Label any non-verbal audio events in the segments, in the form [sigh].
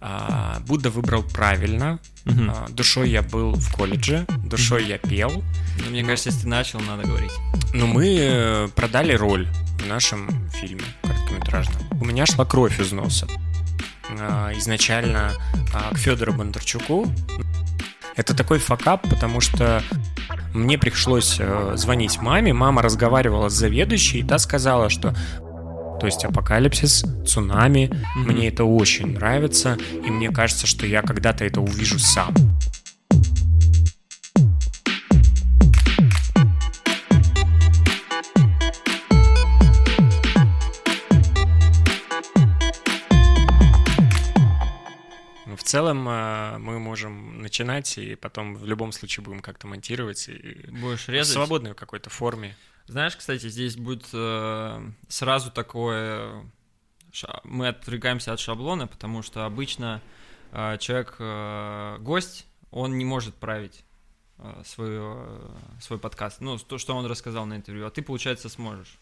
А, Будда выбрал правильно. Мгм. А, Душой я был в колледже, душой я пел. Ну, мне кажется, если ты начал, надо говорить. Но мы э, продали роль в нашем фильме короткометражном. У меня шла кровь из носа. А, Изначально а, к Федору Бондарчуку. Это такой факап, потому что мне пришлось э, звонить маме. Мама разговаривала с заведующей, и та сказала, что то есть апокалипсис, цунами, Мгм. мне это очень нравится, и мне кажется, что я когда-то это увижу сам. В целом э, мы можем начинать, и потом в любом случае будем как-то монтировать и Будешь в резать. свободной какой-то форме. Знаешь, кстати, здесь будет э, сразу такое... Мы отвлекаемся от шаблона, потому что обычно э, человек, э, гость, он не может править э, свою, э, свой подкаст. Ну, то, что он рассказал на интервью. А ты, получается, сможешь.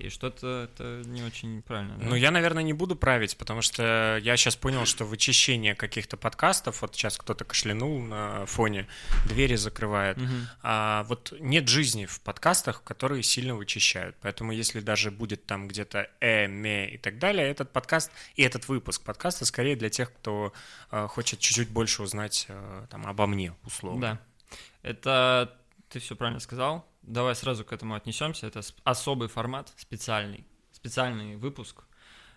И что-то это не очень правильно. да? Ну, я, наверное, не буду править, потому что я сейчас понял, что вычищение каких-то подкастов, вот сейчас кто-то кашлянул на фоне, двери закрывает, Мгм. а вот нет жизни в подкастах, которые сильно вычищают. Поэтому если даже будет там где-то э, ме и так далее, этот подкаст и этот выпуск подкаста скорее для тех, кто э, хочет чуть-чуть больше узнать э, там обо мне, условно. Да. Это ты все правильно сказал. Давай сразу к этому отнесемся. Это особый формат, специальный, специальный выпуск.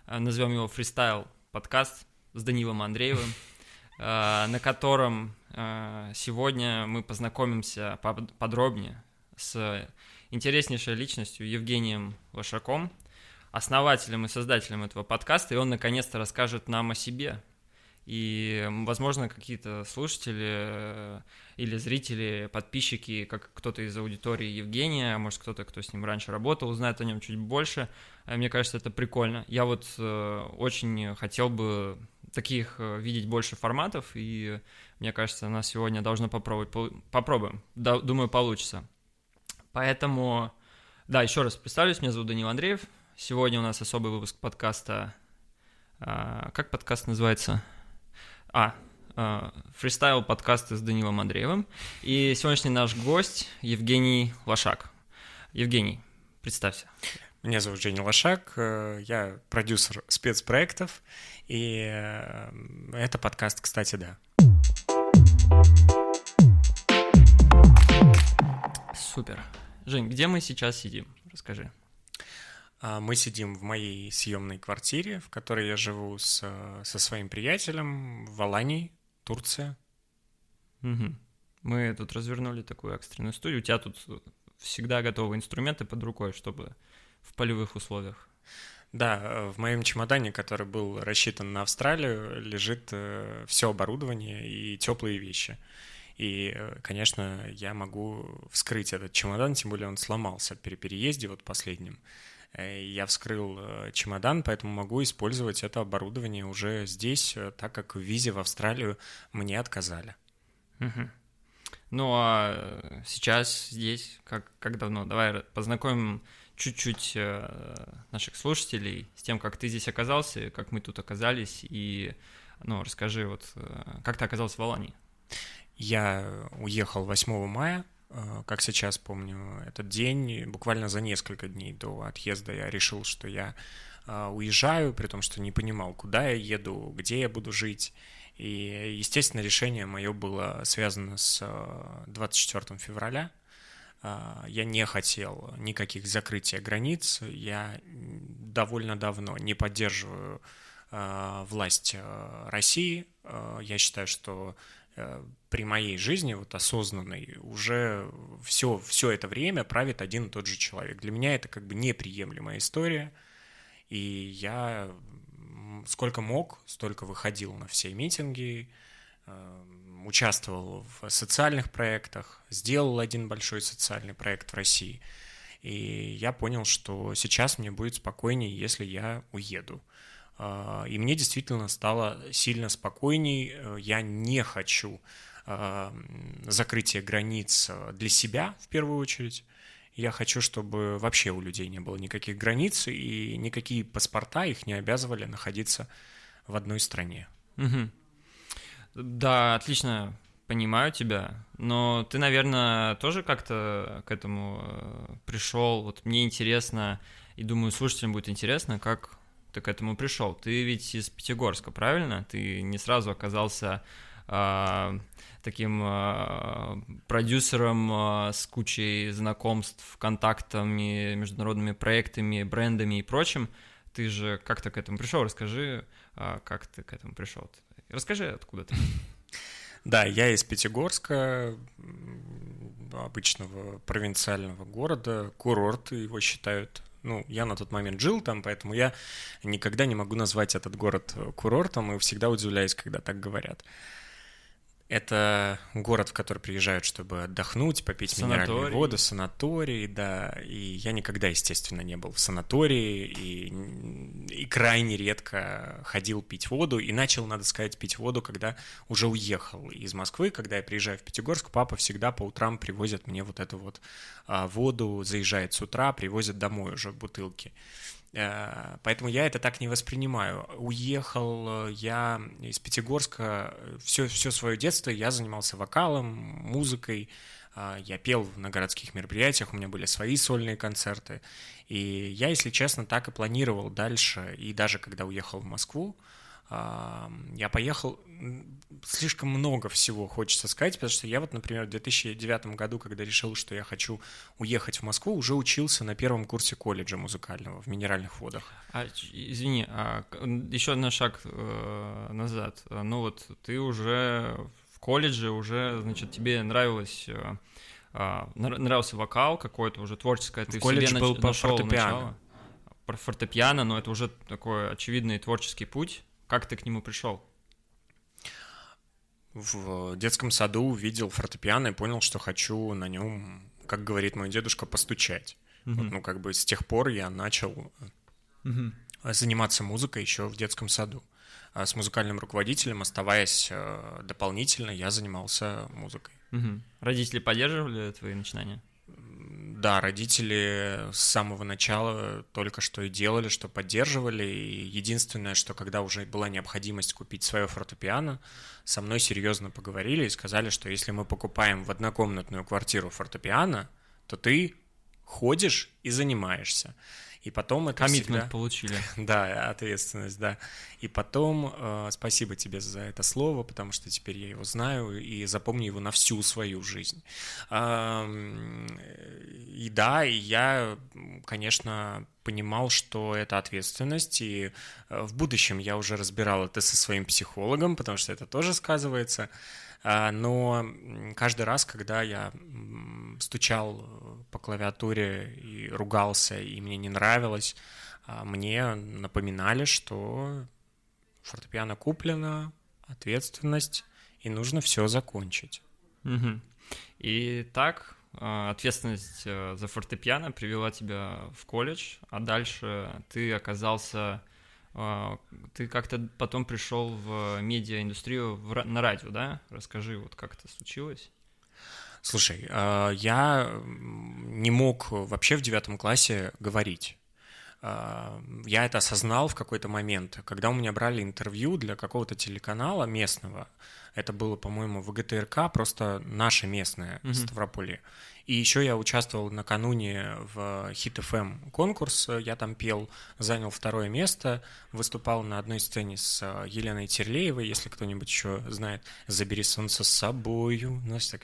Э, Назовем его фристайл подкаст с Данилом Андреевым, [laughs] э, на котором э, сегодня мы познакомимся подробнее с интереснейшей личностью Евгением Лошаком, основателем и создателем этого подкаста, и он наконец-то расскажет нам о себе. И, возможно, какие-то слушатели э, или зрители, подписчики, как кто-то из аудитории Евгения, может кто-то, кто с ним раньше работал, узнает о нем чуть больше. Э, Мне кажется, это прикольно. Я вот э, очень хотел бы таких видеть больше форматов, и мне кажется, нас сегодня должно попробовать. Попробуем. Думаю, получится. Поэтому, да, еще раз представлюсь, меня зовут Данил Андреев. Сегодня у нас особый выпуск подкаста. Как подкаст называется? А, а, фристайл подкасты с Данилом Андреевым. И сегодняшний наш гость Евгений Лошак. Евгений, представься. Меня зовут Женя Лошак, э, я продюсер спецпроектов, и э, это подкаст, кстати, да. Супер. Жень, где мы сейчас сидим? Расскажи. А Мы сидим в моей съемной квартире, в которой я живу с, э, со своим приятелем в Алании, Турция. Мгм. Мы тут развернули такую экстренную студию. У тебя тут всегда готовы инструменты под рукой, чтобы в полевых условиях. Да, э, в моем чемодане, который был рассчитан на Австралию, лежит все оборудование и теплые вещи. И, э, конечно, я могу вскрыть этот чемодан, тем более он сломался при переезде вот последнем. Э, Я вскрыл э, чемодан, поэтому могу использовать это оборудование уже здесь, э, так как в визе в Австралию мне отказали. Мгм. Ну а сейчас здесь, как, как давно? Давай познакомим чуть-чуть наших слушателей с тем, как ты здесь оказался, как мы тут оказались, и ну, расскажи, вот как ты оказался в Алании. Я уехал 8 мая, как сейчас помню этот день, буквально за несколько дней до отъезда я решил, что я э, уезжаю, при том, что не понимал, куда я еду, где я буду жить. И, естественно, решение мое было связано с э, 24 февраля. Э, Я не хотел никаких закрытия границ. Я довольно давно не поддерживаю э, власть э, России. Э, Я считаю, что э, при моей жизни, вот осознанной, уже все, все это время правит один и тот же человек. Для меня это как бы неприемлемая история, и я сколько мог, столько выходил на все митинги, э, участвовал в социальных проектах, сделал один большой социальный проект в России. И я понял, что сейчас мне будет спокойнее, если я уеду. А, И мне действительно стало сильно спокойней. Э, Я не хочу а, закрытия границ э, для себя в первую очередь. Я хочу, чтобы вообще у людей не было никаких границ и никакие паспорта их не обязывали находиться в одной стране. Угу. Да, отлично понимаю тебя, но ты, наверное, тоже как-то к этому э, пришел. Вот мне интересно, и думаю, слушателям будет интересно, как ты к этому пришел. Ты ведь из Пятигорска, правильно? Ты не сразу оказался э, таким э, продюсером э, с кучей знакомств, контактами, международными проектами, брендами и прочим. Ты же как-то к этому пришел? Расскажи, э, как ты к этому пришел. Расскажи, откуда ты. Да, я из Пятигорска, обычного провинциального города, курорт его считают. Ну, я на тот момент жил там, поэтому я никогда не могу назвать этот город курортом и всегда удивляюсь, когда так говорят. Это город, в который приезжают, чтобы отдохнуть, попить санаторий. минеральную воду, санаторий, да. И я никогда, естественно, не был в санатории и, и крайне редко ходил пить воду. И начал, надо сказать, пить воду, когда уже уехал из Москвы. Когда я приезжаю в Пятигорск, папа всегда по утрам привозит мне вот эту вот а, воду, заезжает с утра, привозит домой уже в бутылке. Э, поэтому я это так не воспринимаю. Уехал э, я из Пятигорска, все, все свое детство я занимался вокалом, музыкой, э, я пел на городских мероприятиях, у меня были свои сольные концерты. И я, если честно, так и планировал дальше. И даже когда уехал в Москву, я поехал, слишком много всего хочется сказать, потому что я вот, например, в 2009 году, когда решил, что я хочу уехать в Москву, уже учился на первом курсе колледжа музыкального в Минеральных водах. А, извини, а, еще на шаг э, назад. Ну вот ты уже в колледже, уже, значит, тебе нравилось... Э, э, нравился вокал какой-то, уже творческое, ты в, в себе был нач- по фортепиано. начало. Про фортепиано, но это уже такой очевидный творческий путь. Как ты к нему пришел? В детском саду увидел фортепиано и понял, что хочу на нем, как говорит мой дедушка, постучать. Uh-huh. Вот, ну, как бы с тех пор я начал uh-huh. заниматься музыкой еще в детском саду. А с музыкальным руководителем, оставаясь э, дополнительно, я занимался музыкой. Угу. Родители поддерживали твои начинания? Да, родители с самого начала только что и делали, что поддерживали. И единственное, что когда уже была необходимость купить свое фортепиано, со мной серьезно поговорили и сказали, что если мы покупаем в однокомнатную квартиру фортепиано, то ты ходишь и занимаешься. И потом это Коммитмент всегда... получили. [laughs] Да, ответственность, да. И потом э, спасибо тебе за это слово, потому что теперь я его знаю и запомню его на всю свою жизнь. Э, и да, и я, конечно, понимал, что это ответственность, и э, в будущем я уже разбирал это со своим психологом, потому что это тоже сказывается. А, но каждый раз, когда я стучал по клавиатуре и ругался, и мне не нравилось, а, мне напоминали, что фортепиано куплено, ответственность, и нужно все закончить. Угу. И так а, ответственность э, за фортепиано привела тебя в колледж, а дальше ты оказался ты как-то потом пришел в медиаиндустрию на радио, да? Расскажи, вот как это случилось. Слушай, а, я не мог вообще в девятом классе говорить. А, я это осознал в какой-то момент, когда у меня брали интервью для какого-то телеканала местного. Это было, по-моему, в ГТРК, просто наше местное mm-hmm. Ставрополье. И еще я участвовал накануне в Hit FM конкурс, я там пел, занял второе место, выступал на одной сцене с Еленой Терлеевой, если кто-нибудь еще знает, «Забери солнце с собою», ну, так.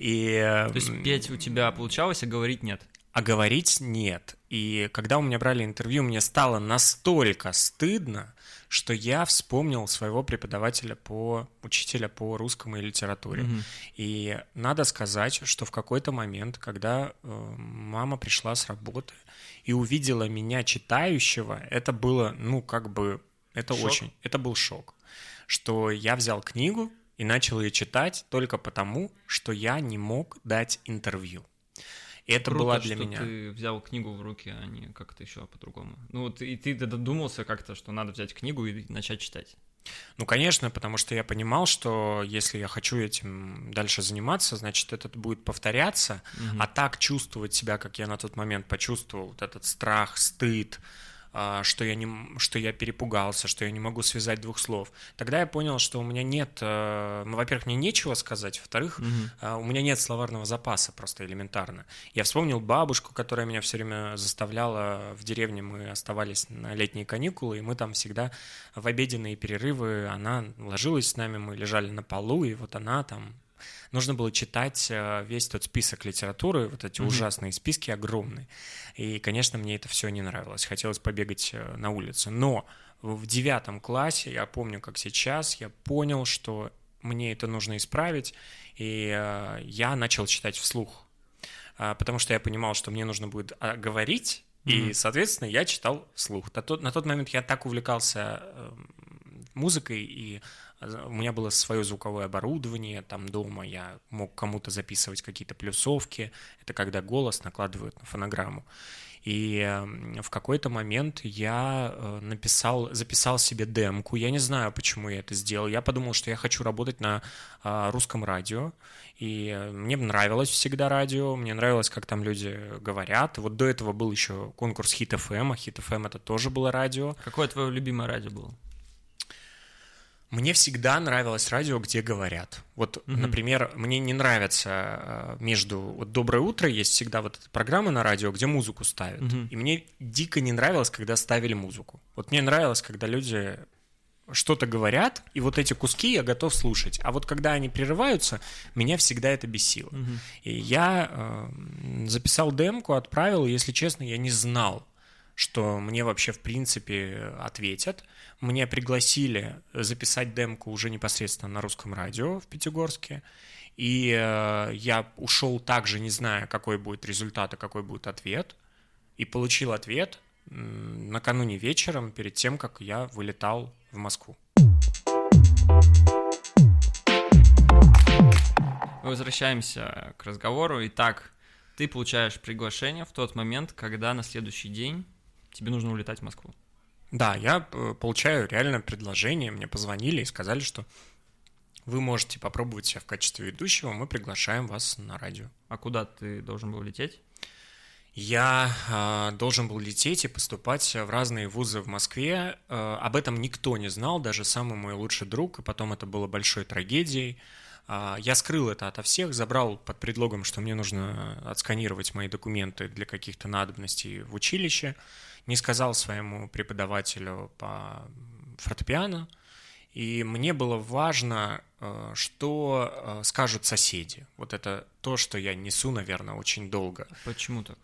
И... То есть петь у тебя получалось, а говорить нет? А говорить нет. И когда у меня брали интервью, мне стало настолько стыдно, что я вспомнил своего преподавателя по учителя по русскому и литературе. Mm-hmm. И надо сказать, что в какой-то момент, когда э, мама пришла с работы и увидела меня читающего, это было, ну, как бы, это шок. очень, это был шок, что я взял книгу и начал ее читать только потому, что я не мог дать интервью. И это Круто, была для что меня. Ты взял книгу в руки, а не как-то еще по-другому. Ну вот и ты додумался как-то, что надо взять книгу и начать читать. Ну, конечно, потому что я понимал, что если я хочу этим дальше заниматься, значит, это будет повторяться, угу. а так чувствовать себя, как я на тот момент почувствовал, вот этот страх, стыд, что я, не, что я перепугался, что я не могу связать двух слов. Тогда я понял, что у меня нет, э, ну, во-первых, мне нечего сказать, во-вторых, угу. у меня нет словарного запаса просто элементарно. Я вспомнил бабушку, которая меня все время заставляла в деревне, мы оставались на летние каникулы, и мы там всегда в обеденные перерывы, она ложилась с нами, мы лежали на полу, и вот она там нужно было читать э, весь тот список литературы, вот эти mm-hmm. ужасные списки огромные. И, конечно, мне это все не нравилось. Хотелось побегать э, на улице. Но в девятом классе, я помню, как сейчас, я понял, что мне это нужно исправить, и э, я начал читать вслух. Потому что я понимал, что мне нужно будет а, говорить, mm-hmm. и, соответственно, я читал вслух. На тот, на тот момент я так увлекался эм, музыкой и у меня было свое звуковое оборудование там дома, я мог кому-то записывать какие-то плюсовки, это когда голос накладывают на фонограмму. И эм, в какой-то момент я э, написал, записал себе демку. Я не знаю, почему я это сделал. Я подумал, что я хочу работать на а, русском радио. И э, мне нравилось всегда радио, мне нравилось, как там люди говорят. Вот до этого был еще конкурс Хит ФМ, а Хит ФМ это тоже было радио. Какое твое любимое радио было? Мне всегда нравилось радио, где говорят. Вот, mm-hmm. например, мне не нравится э, между... Вот «Доброе утро» есть всегда вот эта программа на радио, где музыку ставят. Mm-hmm. И мне дико не нравилось, когда ставили музыку. Вот мне нравилось, когда люди что-то говорят, и вот эти куски я готов слушать. А вот когда они прерываются, меня всегда это бесило. Mm-hmm. И я э, записал демку, отправил, и, если честно, я не знал, что мне вообще в принципе ответят. Мне пригласили записать демку уже непосредственно на русском радио в Пятигорске. И э, я ушел также, не зная, какой будет результат и какой будет ответ. И получил ответ накануне вечером, перед тем, как я вылетал в Москву. Мы возвращаемся к разговору. Итак, ты получаешь приглашение в тот момент, когда на следующий день тебе нужно улетать в Москву. Да, я э, получаю реально предложение, мне позвонили и сказали, что вы можете попробовать себя в качестве ведущего, мы приглашаем вас на радио. А куда ты должен был лететь? Я э, должен был лететь и поступать в разные вузы в Москве. Э, об этом никто не знал, даже самый мой лучший друг, и потом это было большой трагедией. Э, я скрыл это ото всех, забрал под предлогом, что мне нужно отсканировать мои документы для каких-то надобностей в училище не сказал своему преподавателю по фортепиано, и мне было важно, э, что э, скажут соседи. Вот это то, что я несу, наверное, очень долго. Почему так?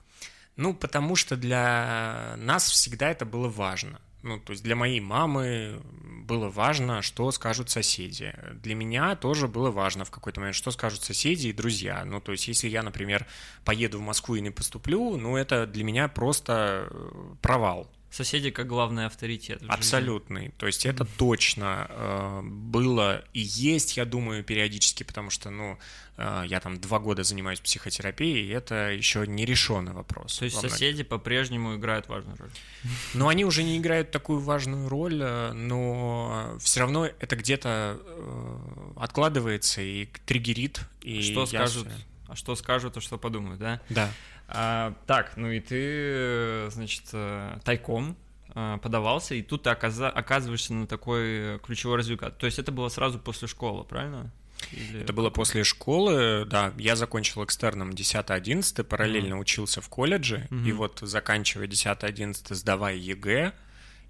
Ну, потому что для нас всегда это было важно. Ну, то есть для моей мамы было важно, что скажут соседи. Для меня тоже было важно в какой-то момент, что скажут соседи и друзья. Ну, то есть если я, например, поеду в Москву и не поступлю, ну, это для меня просто э, провал. Соседи как главный авторитет. Абсолютный. То есть это точно э, было и есть, я думаю, периодически, потому что, ну, э, я там два года занимаюсь психотерапией, и это еще не решенный вопрос. То есть соседи по-прежнему играют важную роль. [laughs] Но они уже не играют такую важную роль, э, но все равно это где-то э, откладывается и триггерит. И что скажут? А что скажут, а что подумают, да? Да. А, так, ну и ты, значит, э, тайком э, подавался, и тут ты оказываешься на такой ключевой результат. То есть это было сразу после школы, правильно? Или... Это было после школы, да. Я закончил экстерном 10-11, параллельно мм. учился в колледже, mm-hmm. и вот заканчивая 10-11, сдавая ЕГЭ,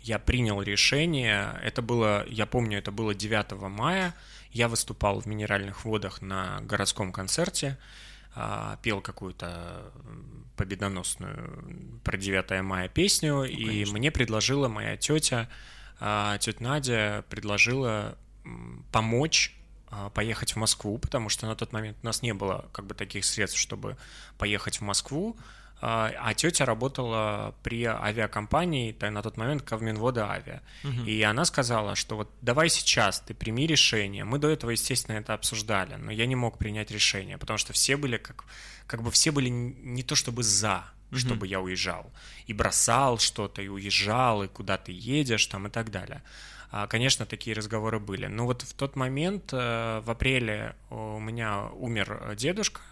я принял решение, это было, я помню, это было 9 мая, я выступал в Минеральных водах на городском концерте, пел какую-то победоносную про 9 мая песню, ну, и мне предложила моя тетя, а, тетя Надя предложила помочь а, поехать в Москву, потому что на тот момент у нас не было как бы таких средств, чтобы поехать в Москву. А, а тетя работала при авиакомпании, на тот момент Кавминвода Авиа. Угу. И она сказала, что вот давай сейчас ты прими решение. Мы до этого, естественно, это обсуждали, но я не мог принять решение, потому что все были как, как бы все были не то чтобы за, угу. чтобы я уезжал. И бросал что-то, и уезжал, и куда ты едешь, там и так далее. А, конечно, такие разговоры были. Но вот в тот момент, э, в апреле, у меня умер дедушка,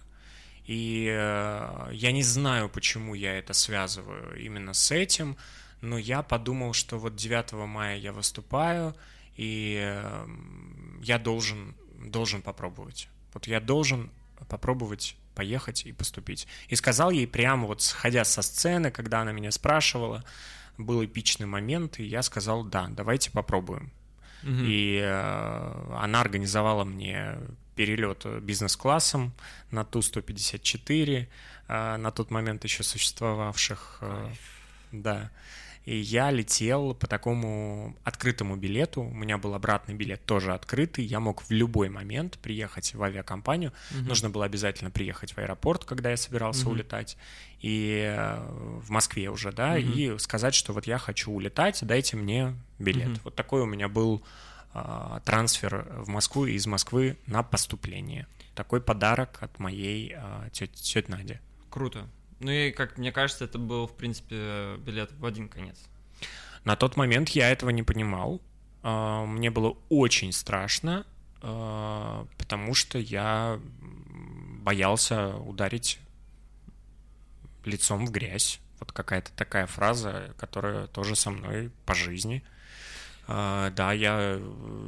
и э, я не знаю, почему я это связываю именно с этим, но я подумал, что вот 9 мая я выступаю, и эм, я должен, должен попробовать. Вот я должен попробовать поехать и поступить. И сказал ей прямо вот, сходя со сцены, когда она меня спрашивала, был эпичный момент, и я сказал, да, давайте попробуем. Угу. И э, она организовала мне перелет бизнес-классом на Ту-154, э, на тот момент еще существовавших. Э, да. И я летел по такому открытому билету. У меня был обратный билет тоже открытый. Я мог в любой момент приехать в авиакомпанию. Угу. Нужно было обязательно приехать в аэропорт, когда я собирался угу. улетать. И э, в Москве уже, да, угу. и сказать, что вот я хочу улетать, дайте мне билет. Угу. Вот такой у меня был э, трансфер в Москву из Москвы на поступление. Такой подарок от моей э, тети, Нади. Круто. Ну и, как мне кажется, это был, в принципе, билет в один конец. На тот момент я этого не понимал. А, мне было очень страшно, а, потому что я боялся ударить лицом в грязь. Вот какая-то такая фраза, которая тоже со мной по жизни. А, да, я,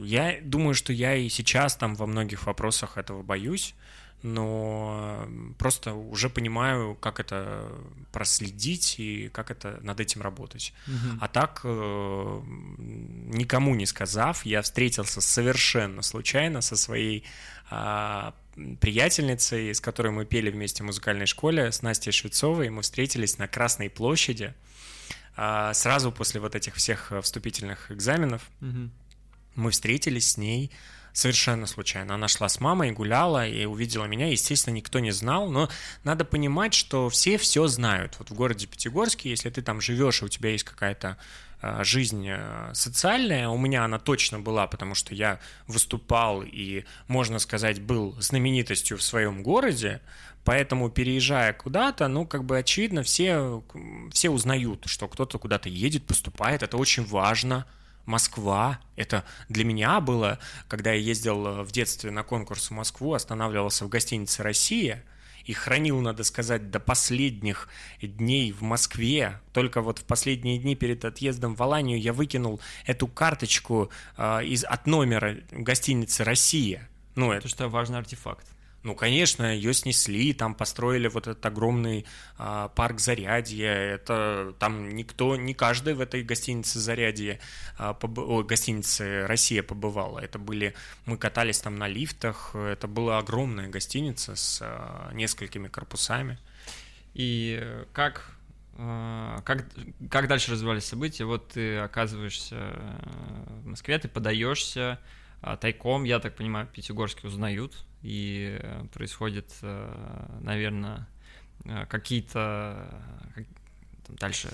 я думаю, что я и сейчас там во многих вопросах этого боюсь, но просто уже понимаю, как это проследить и как это над этим работать. Угу. А так, э, никому не сказав, я встретился совершенно случайно со своей а, приятельницей, с которой мы пели вместе в музыкальной школе, с Настей Швецовой. Мы встретились на Красной площади сразу после вот этих всех вступительных экзаменов. Угу. Мы встретились с ней совершенно случайно. Она шла с мамой, гуляла и увидела меня. Естественно, никто не знал, но надо понимать, что все все знают. Вот в городе Пятигорске, если ты там живешь, и у тебя есть какая-то а, жизнь а, социальная, у меня она точно была, потому что я выступал и, можно сказать, был знаменитостью в своем городе, поэтому переезжая куда-то, ну, как бы очевидно, все, все узнают, что кто-то куда-то едет, поступает, это очень важно – Москва. Это для меня было, когда я ездил э, в детстве на конкурс в Москву, останавливался в гостинице «Россия», и хранил, надо сказать, до последних дней в Москве. Только вот в последние дни перед отъездом в Аланию я выкинул эту карточку э, из, от номера гостиницы «Россия». Ну, это что важный артефакт. Ну, конечно, ее снесли, там построили вот этот огромный а, парк Зарядье. Это там никто, не каждый в этой гостинице Зарядье, а, поб... Гостинице Россия побывала. Это были, мы катались там на лифтах. Это была огромная гостиница с а, несколькими корпусами. И как а, как, как дальше развивались события? Вот ты оказываешься в Москве, ты подаешься а, тайком, я так понимаю, Пятигорске узнают и э, происходит, э, наверное, э, какие-то дальше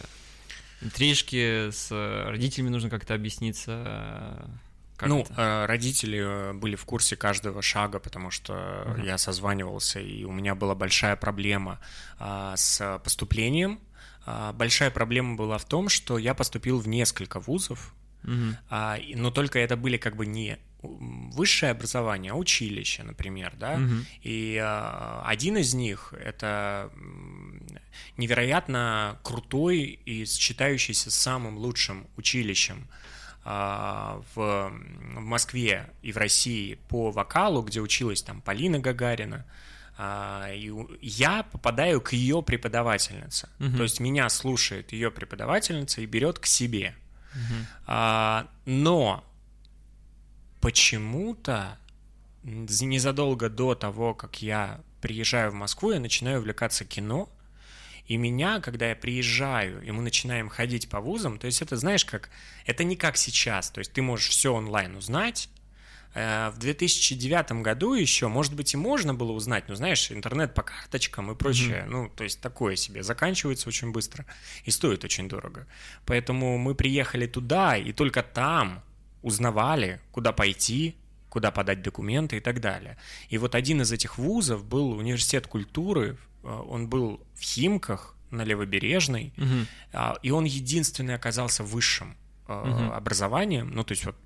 интрижки с родителями нужно как-то объясниться. Как ну, это? родители были в курсе каждого шага, потому что uh-huh. я созванивался, и у меня была большая проблема а, с поступлением. А, большая проблема была в том, что я поступил в несколько вузов, uh-huh. а, но только это были как бы не высшее образование, а училище, например, да, угу. и э, один из них это невероятно крутой и считающийся самым лучшим училищем э, в, в Москве и в России по вокалу, где училась там Полина Гагарина, э, и я попадаю к ее преподавательнице, угу. то есть меня слушает ее преподавательница и берет к себе. Угу. А, но почему-то незадолго до того, как я приезжаю в Москву, я начинаю увлекаться кино, и меня, когда я приезжаю, и мы начинаем ходить по вузам, то есть это, знаешь, как, это не как сейчас, то есть ты можешь все онлайн узнать, э, в 2009 году еще, может быть, и можно было узнать, но знаешь, интернет по карточкам и прочее, mm-hmm. ну, то есть такое себе, заканчивается очень быстро и стоит очень дорого. Поэтому мы приехали туда, и только там узнавали, куда пойти, куда подать документы и так далее. И вот один из этих вузов был университет культуры, э, он был в Химках на Левобережной, угу. и он единственный оказался высшим угу. образованием, ну то есть вот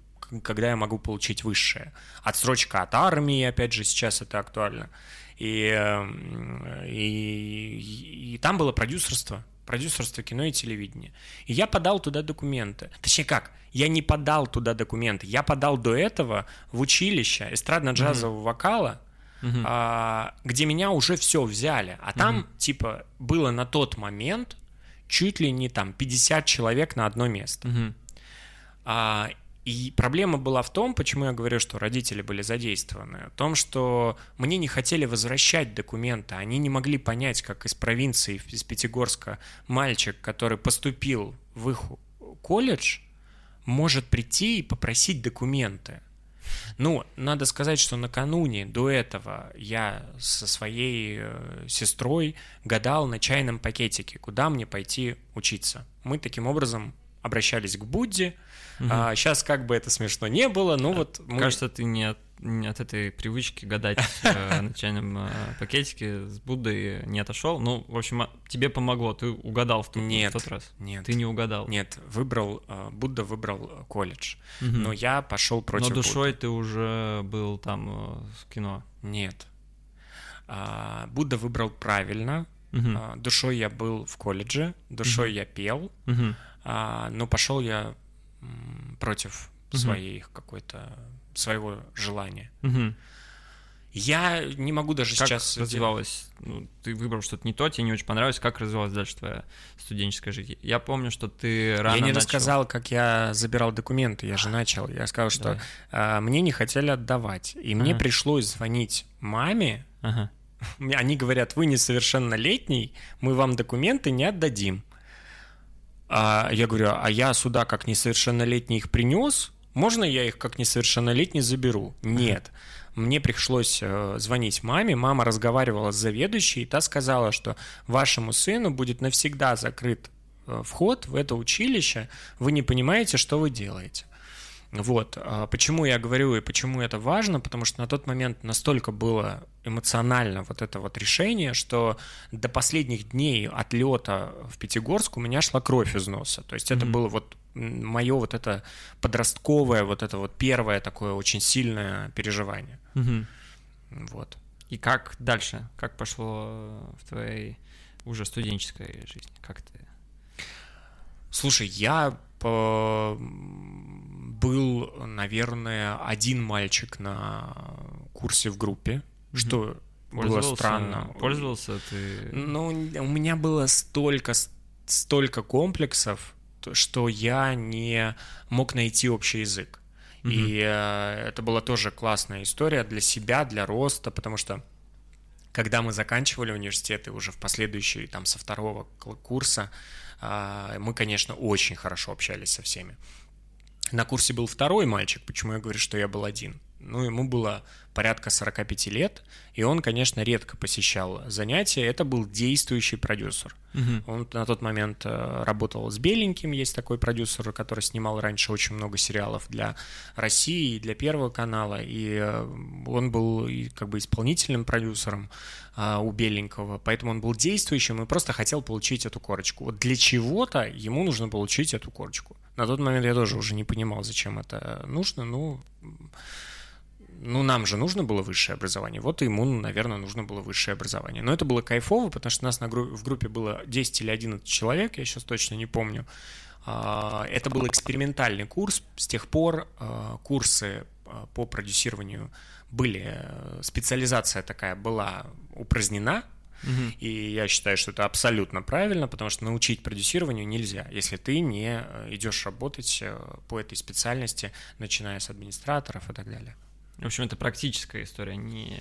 когда я могу получить высшее. Отсрочка от армии, опять же, сейчас это актуально. И, эм, и, и, и там было продюсерство, продюсерство кино и телевидения. И я подал туда документы. Точнее как, я не подал туда документы, я подал до этого в училище эстрадно-джазового mm-hmm. вокала, mm-hmm. А, где меня уже все взяли. А там, mm-hmm. типа, было на тот момент чуть ли не там 50 человек на одно место. Mm-hmm. А, и проблема была в том, почему я говорю, что родители были задействованы, в том, что мне не хотели возвращать документы, они не могли понять, как из провинции, из Пятигорска, мальчик, который поступил в их колледж, может прийти и попросить документы. Ну, надо сказать, что накануне до этого я со своей э, сестрой гадал на чайном пакетике, куда мне пойти учиться. Мы таким образом обращались к Будде, Угу. А, сейчас как бы это смешно не было, ну а, вот... Мы... Кажется, ты не от, не от этой привычки гадать [laughs] э, на чайном э, пакетике с Буддой не отошел. Ну, в общем, а, тебе помогло, ты угадал в тот, нет, в тот раз. Нет. Ты не угадал. Нет, выбрал, э, Будда выбрал колледж, угу. но я пошел против Но душой Будды. ты уже был там в кино. Нет. Будда выбрал правильно, угу. душой я был в колледже, душой угу. я пел, угу. но пошел я против угу. своей какой-то своего желания. Угу. Я не могу даже как сейчас... развивалась? Ну, ты выбрал что-то не то, тебе не очень понравилось. Как развивалась дальше твоя студенческая жизнь? Я помню, что ты рано Я не начал... рассказал, как я забирал документы, я же начал. Я сказал, что а, мне не хотели отдавать. И ага. мне пришлось звонить маме. Ага. Они говорят, вы несовершеннолетний, мы вам документы не отдадим. А я говорю, а я сюда как несовершеннолетний их принес, можно я их как несовершеннолетний заберу? Нет. Мне пришлось э, звонить маме, мама разговаривала с заведующей, и та сказала, что вашему сыну будет навсегда закрыт э, вход в это училище, вы не понимаете, что вы делаете. Вот. А почему я говорю и почему это важно, потому что на тот момент настолько было эмоционально вот это вот решение, что до последних дней отлета в Пятигорск у меня шла кровь из носа. То есть mm-hmm. это было вот мое вот это подростковое, вот это вот первое такое очень сильное переживание. Mm-hmm. Вот. И как дальше? Как пошло в твоей уже студенческой жизни? Как ты? Слушай, я по был, наверное, один мальчик на курсе в группе, что было странно. Пользовался ты? Ну, у меня было столько, столько комплексов, что я не мог найти общий язык. Mm-hmm. И э, это была тоже классная история для себя, для роста, потому что когда мы заканчивали университет и уже в последующие, там, со второго курса, э, мы, конечно, очень хорошо общались со всеми. На курсе был второй мальчик, почему я говорю, что я был один. Ну, ему было порядка 45 лет, и он, конечно, редко посещал занятия. Это был действующий продюсер. Угу. Он на тот момент э, работал с Беленьким, есть такой продюсер, который снимал раньше очень много сериалов для России и для Первого канала, и э, он был как бы исполнительным продюсером а, у Беленького, поэтому он был действующим и просто хотел получить эту корочку. Вот для чего-то ему нужно получить эту корочку. На тот момент я тоже уже не понимал, зачем это нужно, ну ну, нам же нужно было высшее образование, вот и ему, наверное, нужно было высшее образование. Но это было кайфово, потому что нас на гру- в группе было 10 или 11 человек, я сейчас точно не помню. А, это был экспериментальный курс, с тех пор а, курсы а, по продюсированию были, э, специализация такая была упразднена, Угу. И я считаю, что это абсолютно правильно, потому что научить продюсированию нельзя, если ты не э, идешь работать э, по этой специальности, начиная с администраторов и так далее. В общем, это практическая история, не,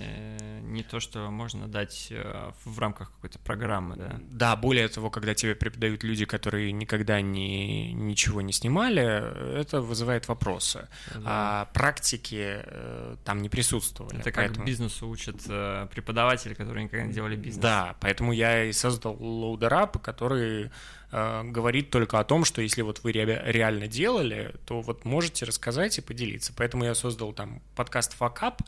не то, что можно дать э, в рамках какой-то программы, да? Да, более того, когда тебе преподают люди, которые никогда не, ничего не снимали, это вызывает вопросы. Да. А практики э, там не присутствовали. Это поэтому... как бизнесу учат э, преподаватели, которые никогда не делали бизнес. Да, поэтому я и создал Loader который Э, говорит только о том, что если вот вы реально делали, то вот можете рассказать и поделиться. Поэтому я создал там подкаст «Факап»,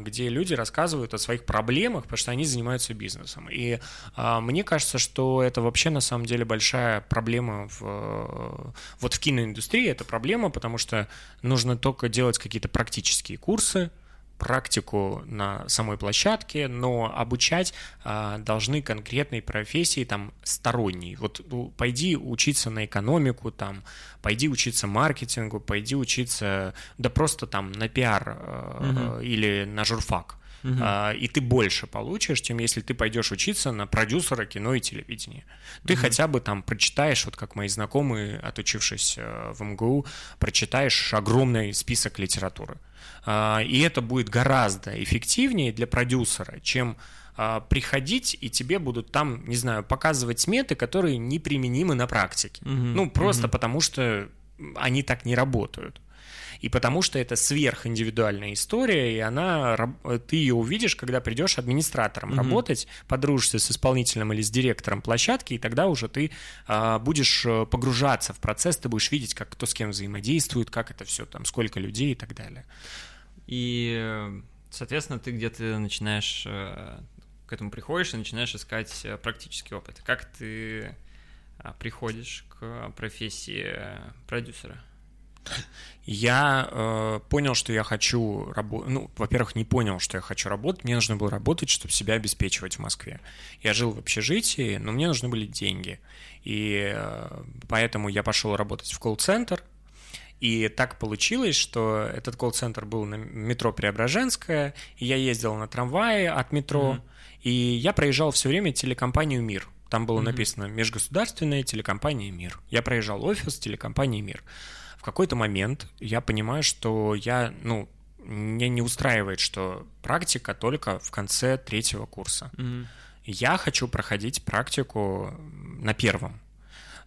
где люди рассказывают о своих проблемах, потому что они занимаются бизнесом. И а, мне кажется, что это вообще на самом деле большая проблема в, вот в киноиндустрии. Это проблема, потому что нужно только делать какие-то практические курсы, практику на самой площадке, но обучать а, должны конкретной профессии там сторонней. Вот ну, пойди учиться на экономику, там, пойди учиться маркетингу, пойди учиться, да просто там на пиар угу. или на журфак. Угу. А, и ты больше получишь, чем если ты пойдешь учиться на продюсера кино и телевидения. Ты угу. хотя бы там прочитаешь, вот как мои знакомые, отучившись э, в МГУ, прочитаешь огромный список литературы. А, и это будет гораздо эффективнее для продюсера, чем а, приходить, и тебе будут там, не знаю, показывать сметы, которые неприменимы на практике. Угу. Ну, просто угу. потому что они так не работают и потому что это сверхиндивидуальная история, и она, ты ее увидишь, когда придешь администратором mm-hmm. работать, подружишься с исполнителем или с директором площадки, и тогда уже ты а, будешь э, погружаться в процесс, ты будешь видеть, как кто с кем взаимодействует, как это все там, сколько людей и так далее. И, соответственно, ты где-то начинаешь э, к этому приходишь и начинаешь искать э, практический опыт. Как ты приходишь к профессии продюсера? Я э, понял, что я хочу работать. Ну, во-первых, не понял, что я хочу работать. Мне нужно было работать, чтобы себя обеспечивать в Москве. Я жил в общежитии, но мне нужны были деньги. И э, поэтому я пошел работать в колл-центр. И так получилось, что этот колл-центр был на метро Преображенская, и я ездил на трамвае от метро, mm-hmm. и я проезжал все время телекомпанию «Мир». Там было mm-hmm. написано «Межгосударственная телекомпания «Мир». Я проезжал офис телекомпании «Мир» в какой-то момент я понимаю, что я, ну, мне не устраивает, что практика только в конце третьего курса. Mm-hmm. Я хочу проходить практику на первом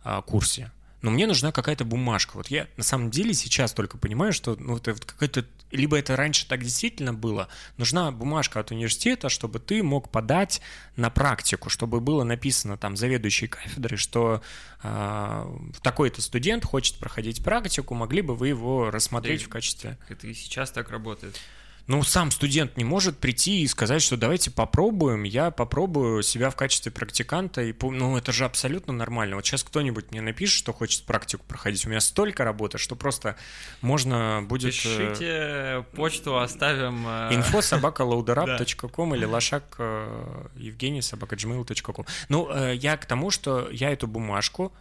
а, курсе но мне нужна какая-то бумажка. Вот я на самом деле сейчас только понимаю, что ну, это вот какая-то либо это раньше так действительно было, нужна бумажка от университета, чтобы ты мог подать на практику, чтобы было написано там заведующей кафедры, что э, такой-то студент хочет проходить практику, могли бы вы его рассмотреть да, в качестве... Это и сейчас так работает ну, сам студент не может прийти и сказать, что давайте попробуем, я попробую себя в качестве практиканта, и, ну, это же абсолютно нормально. Вот сейчас кто-нибудь мне напишет, что хочет практику проходить, у меня столько работы, что просто можно будет... Э, Пишите почту, оставим... Э, Инфо собака loaderup.com или лошак э, Евгений собака gmail.com. Ну, я к тому, что я эту бумажку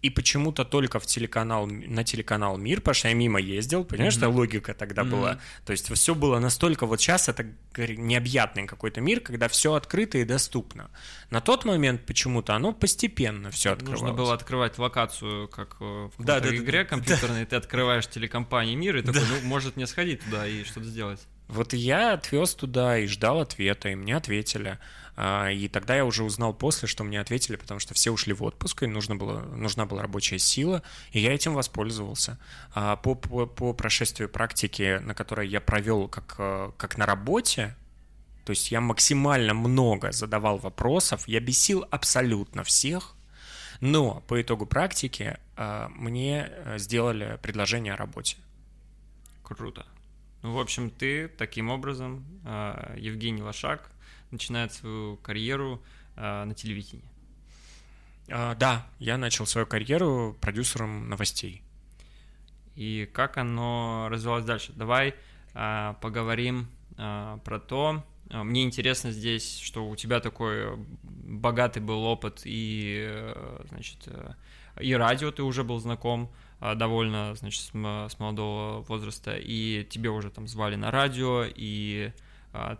и почему-то только в телеканал, на телеканал Мир, потому что я мимо ездил, понимаешь, mm-hmm. что логика тогда mm-hmm. была. То есть все было настолько, вот сейчас это необъятный какой-то мир, когда все открыто и доступно. На тот момент почему-то оно постепенно все открывалось. Нужно было открывать локацию, как в да, да, игре компьютерной, да. ты открываешь телекомпании Мир и такой, да. ну, может мне сходить туда и что-то сделать. Вот я отвез туда и ждал ответа, и мне ответили. А, и тогда я уже узнал после, что мне ответили, потому что все ушли в отпуск, и нужно было, нужна была рабочая сила, и я этим воспользовался. А, по, по, по прошествию практики, на которой я провел как, э, как на работе, то есть я максимально много задавал вопросов, я бесил абсолютно всех, но по итогу практики э, мне э, сделали предложение о работе. Круто. Ну, в общем, ты таким образом, Евгений Лошак, начинает свою карьеру а, на телевидении. А, да, я начал свою карьеру продюсером новостей. И как оно развивалось дальше? Давай поговорим про то. Мне интересно здесь, что у тебя такой богатый был опыт и, э, значит, э, и радио ты уже был знаком, довольно, значит, с молодого возраста, и тебе уже там звали на радио, и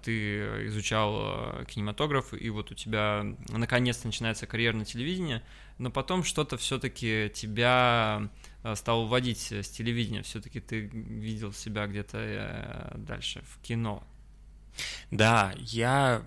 ты изучал а, кинематограф, и вот у тебя наконец-то начинается карьера на телевидении, но потом что-то все-таки тебя стало уводить с телевидения, все-таки ты видел себя где-то э, дальше в кино. Да, я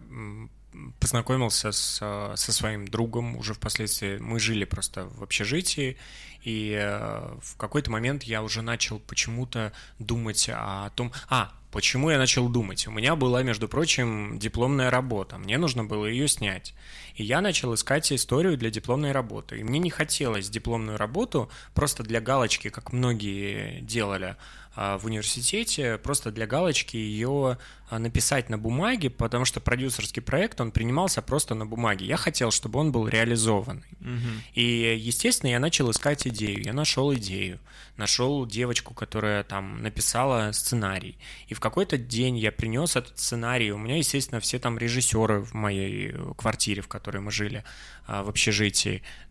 познакомился с, со своим другом уже впоследствии. Мы жили просто в общежитии, и э, в какой-то момент я уже начал почему-то думать о том... А, почему я начал думать? У меня была, между прочим, дипломная работа. Мне нужно было ее снять. И я начал искать историю для дипломной работы. И мне не хотелось дипломную работу просто для галочки, как многие делали, в университете просто для галочки ее а, написать на бумаге, потому что продюсерский проект, он принимался просто на бумаге. Я хотел, чтобы он был реализованный. Мгм. И, естественно, я начал искать идею. Я нашел идею. Нашел девочку, которая там написала сценарий. И в какой-то день я принес этот сценарий. У меня, естественно, все там режиссеры в моей э, квартире, в которой мы жили, а, в общежитии, а,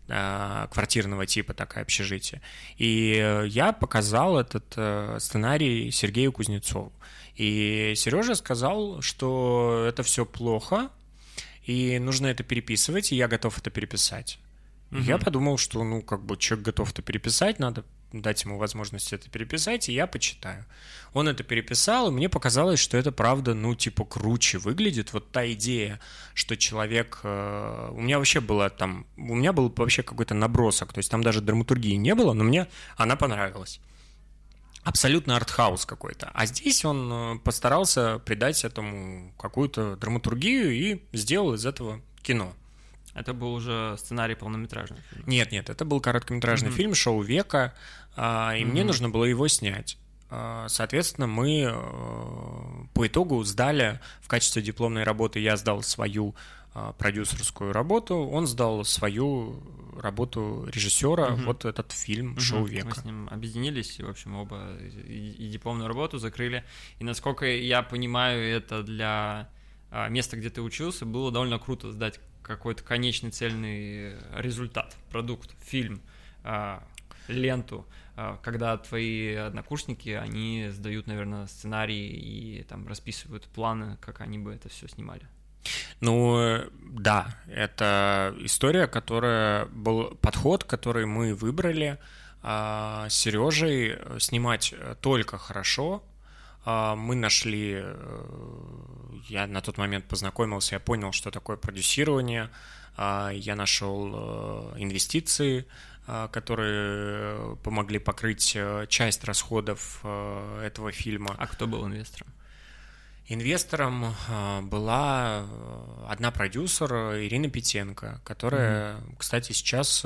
квартирного типа такая общежитие. И э, я показал этот э, сценарий Сергею Кузнецову. И Сережа сказал, что это все плохо, и нужно это переписывать, и я готов это переписать. И Я подумал, что, ну, как бы человек готов это переписать, надо дать ему возможность это переписать, и я почитаю. Он это переписал, и мне показалось, что это правда, ну, типа, круче выглядит. Вот та идея, что человек... э, У меня вообще было там... У меня был вообще какой-то набросок, то есть там даже драматургии не было, но мне она понравилась. Абсолютно артхаус какой-то. А здесь он э, постарался придать этому какую-то драматургию и сделал из этого кино. Это был уже сценарий полнометражный. фильм. Нет, нет, это был короткометражный Мгм. фильм «Шоу века», а, и мне Мгм. нужно было его снять. А, Соответственно, мы э, по итогу сдали в качестве дипломной работы, я сдал свою а, продюсерскую работу, он сдал свою работу режиссера, Мгм. вот этот фильм Мгм. «Шоу Мы века». с ним объединились, и, в общем, оба и, и дипломную работу закрыли. И насколько я понимаю, это для места, где ты учился, было довольно круто сдать какой-то конечный цельный результат, продукт, фильм, а, ленту, а, когда твои однокурсники, они сдают, наверное, сценарии и там расписывают планы, как они бы это все снимали. Ну, э, да, это история, которая был подход, который мы выбрали а, с Сережей э, снимать э, только хорошо. А, Мы нашли, э, я на тот момент познакомился, я понял, что такое продюсирование. А, Я нашел э, инвестиции, а, которые помогли покрыть э, часть расходов этого фильма. А кто был инвестором? Инвестором была одна продюсер Ирина Петенко, которая, кстати, сейчас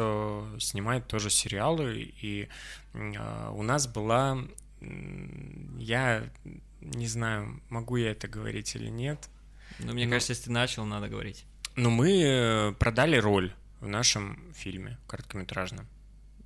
снимает тоже сериалы. И у нас была, я не знаю, могу я это говорить или нет, Ну, мне Ну- кажется, если ты начал, надо говорить. но мы э, продали роль в нашем фильме короткометражном.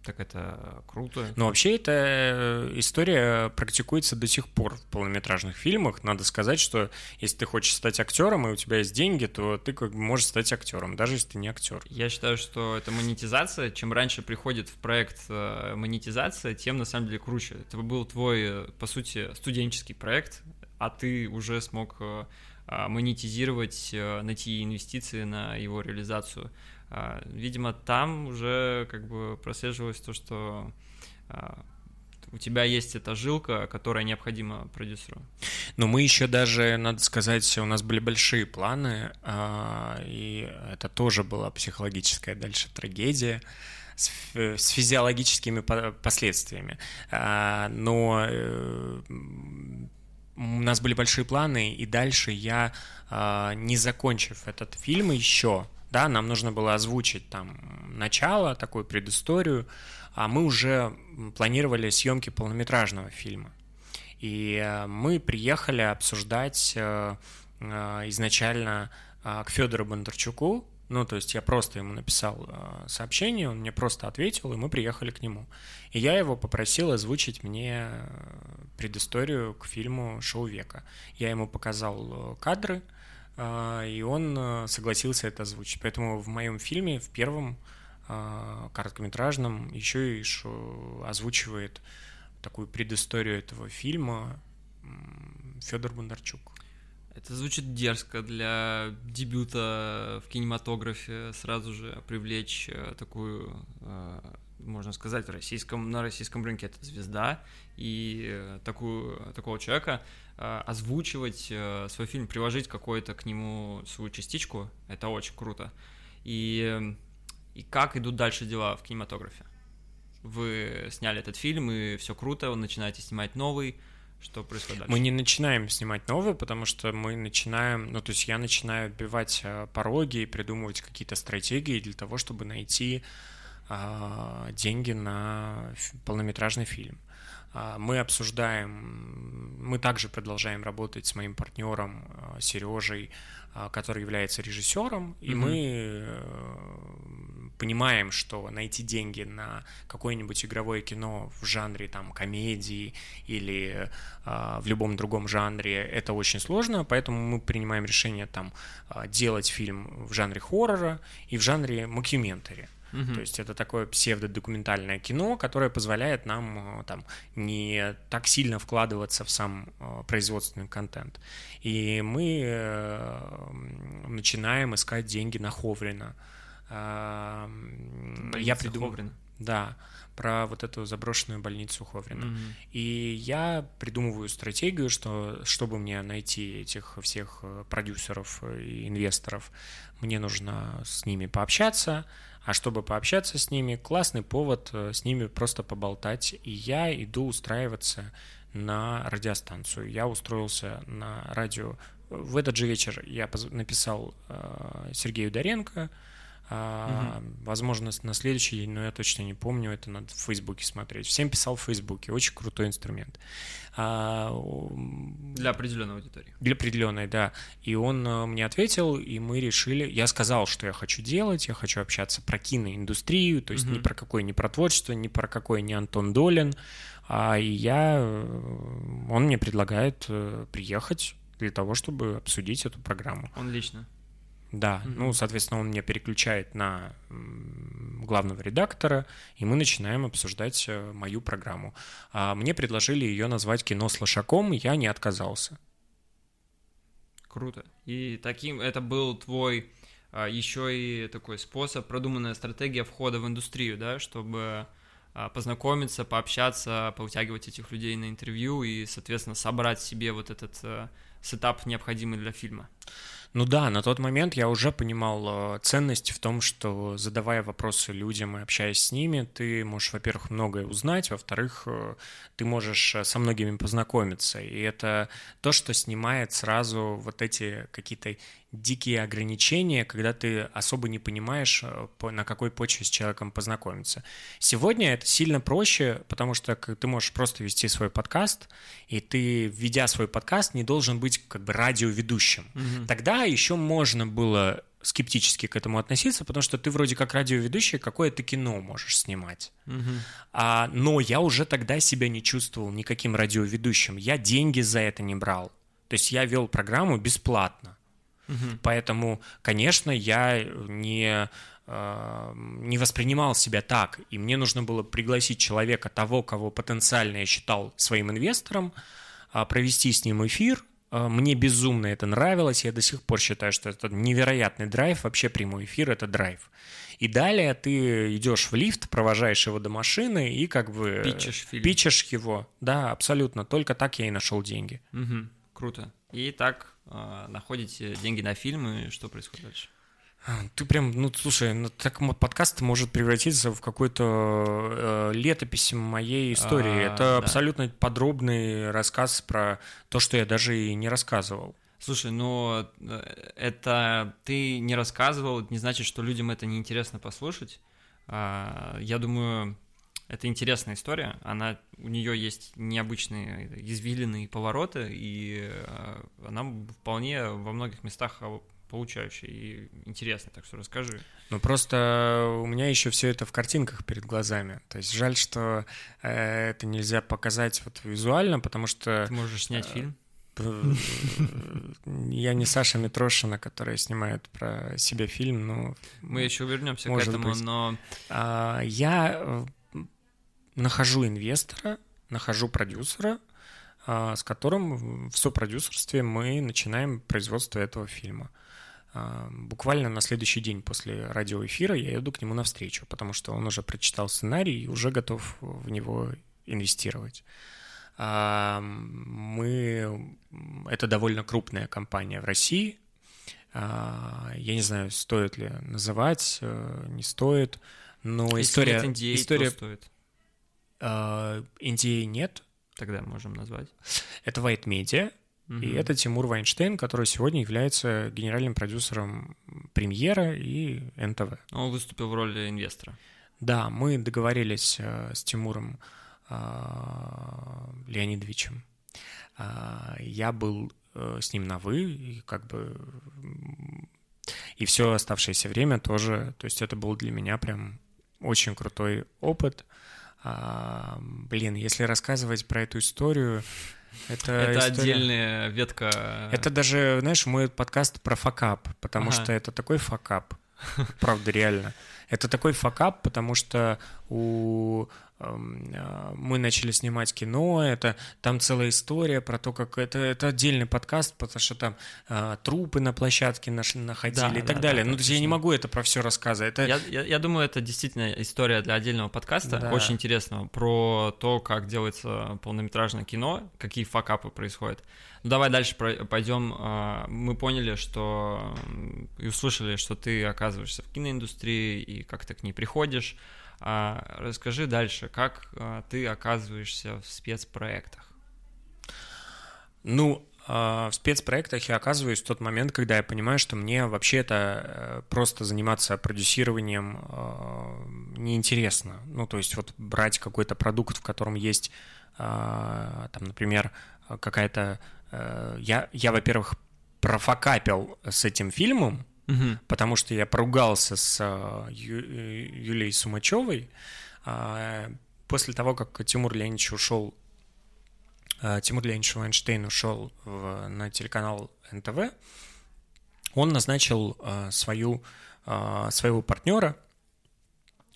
Так это круто. Но вообще эта э, история практикуется до сих пор в полнометражных фильмах. Надо сказать, что если ты хочешь стать актером, и у тебя есть деньги, то ты как бы можешь стать актером, даже если ты не актер. Я считаю, что это монетизация. Чем раньше приходит в проект э, монетизация, тем на самом деле круче. Это был твой, э, по сути, студенческий проект, а ты уже смог монетизировать, найти инвестиции на его реализацию. А, Видимо, там уже как бы прослеживалось то, что а, у тебя есть эта жилка, которая необходима продюсеру. Но мы еще даже, надо сказать, у нас были большие планы, а, и это тоже была психологическая дальше трагедия с, физиологическими по- последствиями. Но э, у нас были большие планы, и дальше я, не закончив этот фильм еще, да, нам нужно было озвучить там начало, такую предысторию, а мы уже планировали съемки полнометражного фильма. И э, мы приехали обсуждать э, э, изначально к Федору Бондарчуку. Ну, то есть я просто ему написал сообщение, он мне просто ответил, и мы приехали к нему. И я его попросил озвучить мне предысторию к фильму «Шоу века». Я ему показал кадры, и он э, согласился это озвучить. Поэтому в моем фильме, в первом э, короткометражном, еще и озвучивает такую предысторию этого фильма Федор Бондарчук. Это звучит дерзко для дебюта в кинематографе сразу же привлечь э, такую, можно сказать, российском, на российском рынке это звезда, и э, такую, такого человека э, озвучивать э, свой фильм, приложить какой-то к нему свою частичку, это очень круто. И, и как идут дальше дела в кинематографе? Вы сняли этот фильм, и все круто, вы начинаете снимать новый, что происходит дальше? Мы не начинаем снимать новые, потому что мы начинаем, ну, то есть я начинаю отбивать пороги и придумывать какие-то стратегии для того, чтобы найти деньги на полнометражный фильм. А, мы обсуждаем, мы также продолжаем работать с моим партнером а, Сережей, а, который является режиссером, и mm-hmm. мы э, понимаем, что найти деньги на какое-нибудь игровое кино в жанре там комедии или в любом другом жанре это очень сложно, поэтому мы принимаем решение там делать фильм в жанре хоррора и в жанре мокюментари. Угу. То есть это такое псевдодокументальное кино, которое позволяет нам э, там не так сильно вкладываться в сам э, производственный контент. И мы э, начинаем искать деньги на Ховрина. Я придумал... Ховрина. Да, про вот эту заброшенную больницу Ховрина. Mm-hmm. И я придумываю стратегию, что чтобы мне найти этих всех продюсеров и инвесторов, мне нужно с ними пообщаться, а чтобы пообщаться с ними, классный повод э, с ними просто поболтать. И я иду устраиваться на радиостанцию. Я устроился на радио. В этот же вечер я написал э, Сергею Доренко, а, угу. Возможно, на следующий день, но я точно не помню, это надо в Фейсбуке смотреть. Всем писал в Фейсбуке, очень крутой инструмент. А, для определенной аудитории. Для определенной, да. И он э, мне ответил, и мы решили, я сказал, что я хочу делать, я хочу общаться про киноиндустрию, то есть угу. ни про какое, ни про творчество, ни про какое не Антон Долин. А, и я, э, он мне предлагает э, приехать для того, чтобы обсудить эту программу. Он лично? Да, mm-hmm. ну, соответственно, он меня переключает на главного редактора, и мы начинаем обсуждать э, мою программу. А мне предложили ее назвать «Кино с лошаком», я не отказался. Круто. И таким это был твой а, еще и такой способ, продуманная стратегия входа в индустрию, да, чтобы а, познакомиться, пообщаться, поутягивать этих людей на интервью и, соответственно, собрать себе вот этот а, сетап, необходимый для фильма. Ну да, на тот момент я уже понимал э, ценность в том, что задавая вопросы людям и общаясь с ними, ты можешь, во-первых, многое узнать, во-вторых, э, ты можешь э, со многими познакомиться. И это то, что снимает сразу вот эти какие-то дикие ограничения, когда ты особо не понимаешь, э, на какой почве с человеком познакомиться. Сегодня это сильно проще, потому что ты можешь просто вести свой подкаст, и ты, ведя свой подкаст, не должен быть как бы радиоведущим. Угу. Тогда еще можно было скептически к этому относиться, потому что ты вроде как радиоведущий, какое-то кино можешь снимать. Угу. А, но я уже тогда себя не чувствовал никаким радиоведущим. Я деньги за это не брал. То есть я вел программу бесплатно. Угу. Поэтому, конечно, я не э, не воспринимал себя так, и мне нужно было пригласить человека, того, кого потенциально я считал своим инвестором, а, провести с ним эфир. А, мне безумно это нравилось, я до сих пор считаю, что это невероятный драйв, вообще прямой эфир — это драйв. И далее ты идешь в лифт, провожаешь его до машины и как бы... Пичешь фильм. Пичешь его, да, абсолютно. Только так я и нашел деньги. Угу. Круто. И так э, находите деньги на фильмы, что происходит дальше? А, ты прям, ну слушай, ну, так подкаст может превратиться в какой-то э, летопись моей истории. А, Это да. абсолютно подробный рассказ про то, что я даже и не рассказывал. Слушай, ну э, это ты не рассказывал, не значит, что людям это неинтересно послушать. А, я думаю, это интересная история. Она, у нее есть необычные извилины и повороты, и э, она вполне во многих местах получающая и интересная, так что расскажи. Ну просто у меня еще все это в картинках перед глазами. То есть жаль, что э, это нельзя показать вот визуально, потому что... Ты можешь снять э, фильм? Я не Саша Митрошина, которая снимает про себя фильм, но... Мы еще вернемся к этому, быть. но... А, я нахожу инвестора, нахожу продюсера, а, с которым в сопродюсерстве мы начинаем производство этого фильма. А, буквально на следующий день после радиоэфира я иду к нему навстречу, потому что он уже прочитал сценарий и уже готов в него инвестировать. А, мы... Это довольно крупная компания в России. Я не знаю, стоит ли называть, э, не стоит, но Если история... Нет NDA, история... то стоит. Индии нет. Тогда можем назвать. Это White Media, угу. и это Тимур Вайнштейн, который сегодня является генеральным продюсером «Премьера» и НТВ. Он выступил в роли инвестора. Да, мы договорились э, с Тимуром Леонидовичем. Я был с ним на «вы», и как бы и все оставшееся время тоже, то есть это был для меня прям очень крутой опыт. А, блин, если рассказывать про эту историю, это, это история... отдельная ветка. Это даже, знаешь, мой подкаст про факап, потому ага. что это такой факап, правда, реально. Это такой факап, потому что у мы начали снимать кино, это там целая история про то, как это, это отдельный подкаст, потому что там э, трупы на площадке нашли, находили да, и так да, далее. Да, ну, то есть я не могу это про все рассказывать. Это... Я, я, я думаю, это действительно история для отдельного подкаста, да. очень интересного, про то, как делается полнометражное кино, какие факапы происходят. Ну, давай дальше пойдем. Э, мы поняли, что и услышали, что ты оказываешься в киноиндустрии и как ты к ней приходишь. А расскажи дальше, как а, ты оказываешься в спецпроектах? Ну, а, в спецпроектах я оказываюсь в тот момент, когда я понимаю, что мне вообще это э, просто заниматься продюсированием а, неинтересно. Ну, то есть вот брать какой-то продукт, в котором есть, там, например, какая-то... Э, я, я во-первых, профокапил с этим фильмом, угу. потому что я поругался с э, Ю, э, Юлией Сумачевой а, после того, как Тимур Леонидович ушел, э, Тимур Леонидович Вайнштейн ушел в, на телеканал НТВ, он назначил свою, своего партнера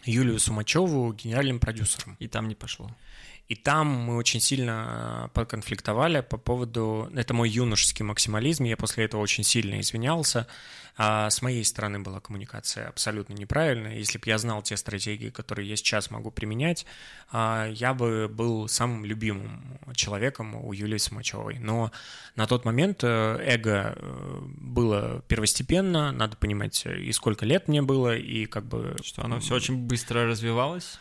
Юлию Сумачеву генеральным продюсером. И там не пошло. И там мы очень сильно поконфликтовали по поводу... Это мой юношеский максимализм, я после этого очень сильно извинялся. А с моей стороны была коммуникация абсолютно неправильная. Если бы я знал те стратегии, которые я сейчас могу применять, а, я бы был самым любимым человеком у Юлии Самачевой. Но на тот момент э, эго э, было первостепенно, надо понимать, и сколько лет мне было, и как бы... Что оно все очень быстро развивалось?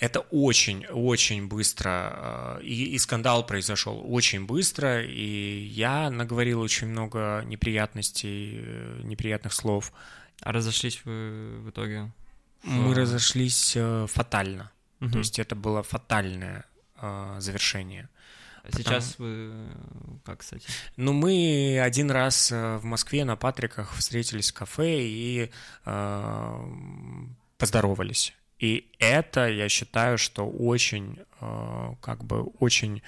Это очень-очень быстро, э, и, и скандал произошел очень быстро, и я наговорил очень много неприятностей, э, неприятных слов. А разошлись вы в итоге? Мы разошлись э, фатально. Угу. То есть это было фатальное завершение. А сейчас вы как, кстати? Ну, мы один раз в Москве на Патриках встретились в кафе и э, поздоровались. И это, я считаю, что очень, э, как бы, очень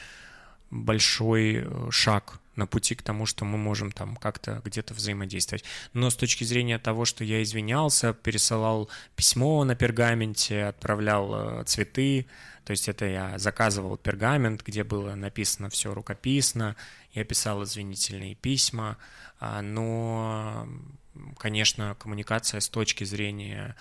большой э, шаг на пути к тому, что мы можем там как-то где-то взаимодействовать. Но с точки зрения того, что я извинялся, пересылал письмо на пергаменте, отправлял э, цветы, то есть это я заказывал пергамент, где было написано все рукописно, я писал извинительные письма, а, но, конечно, коммуникация с точки зрения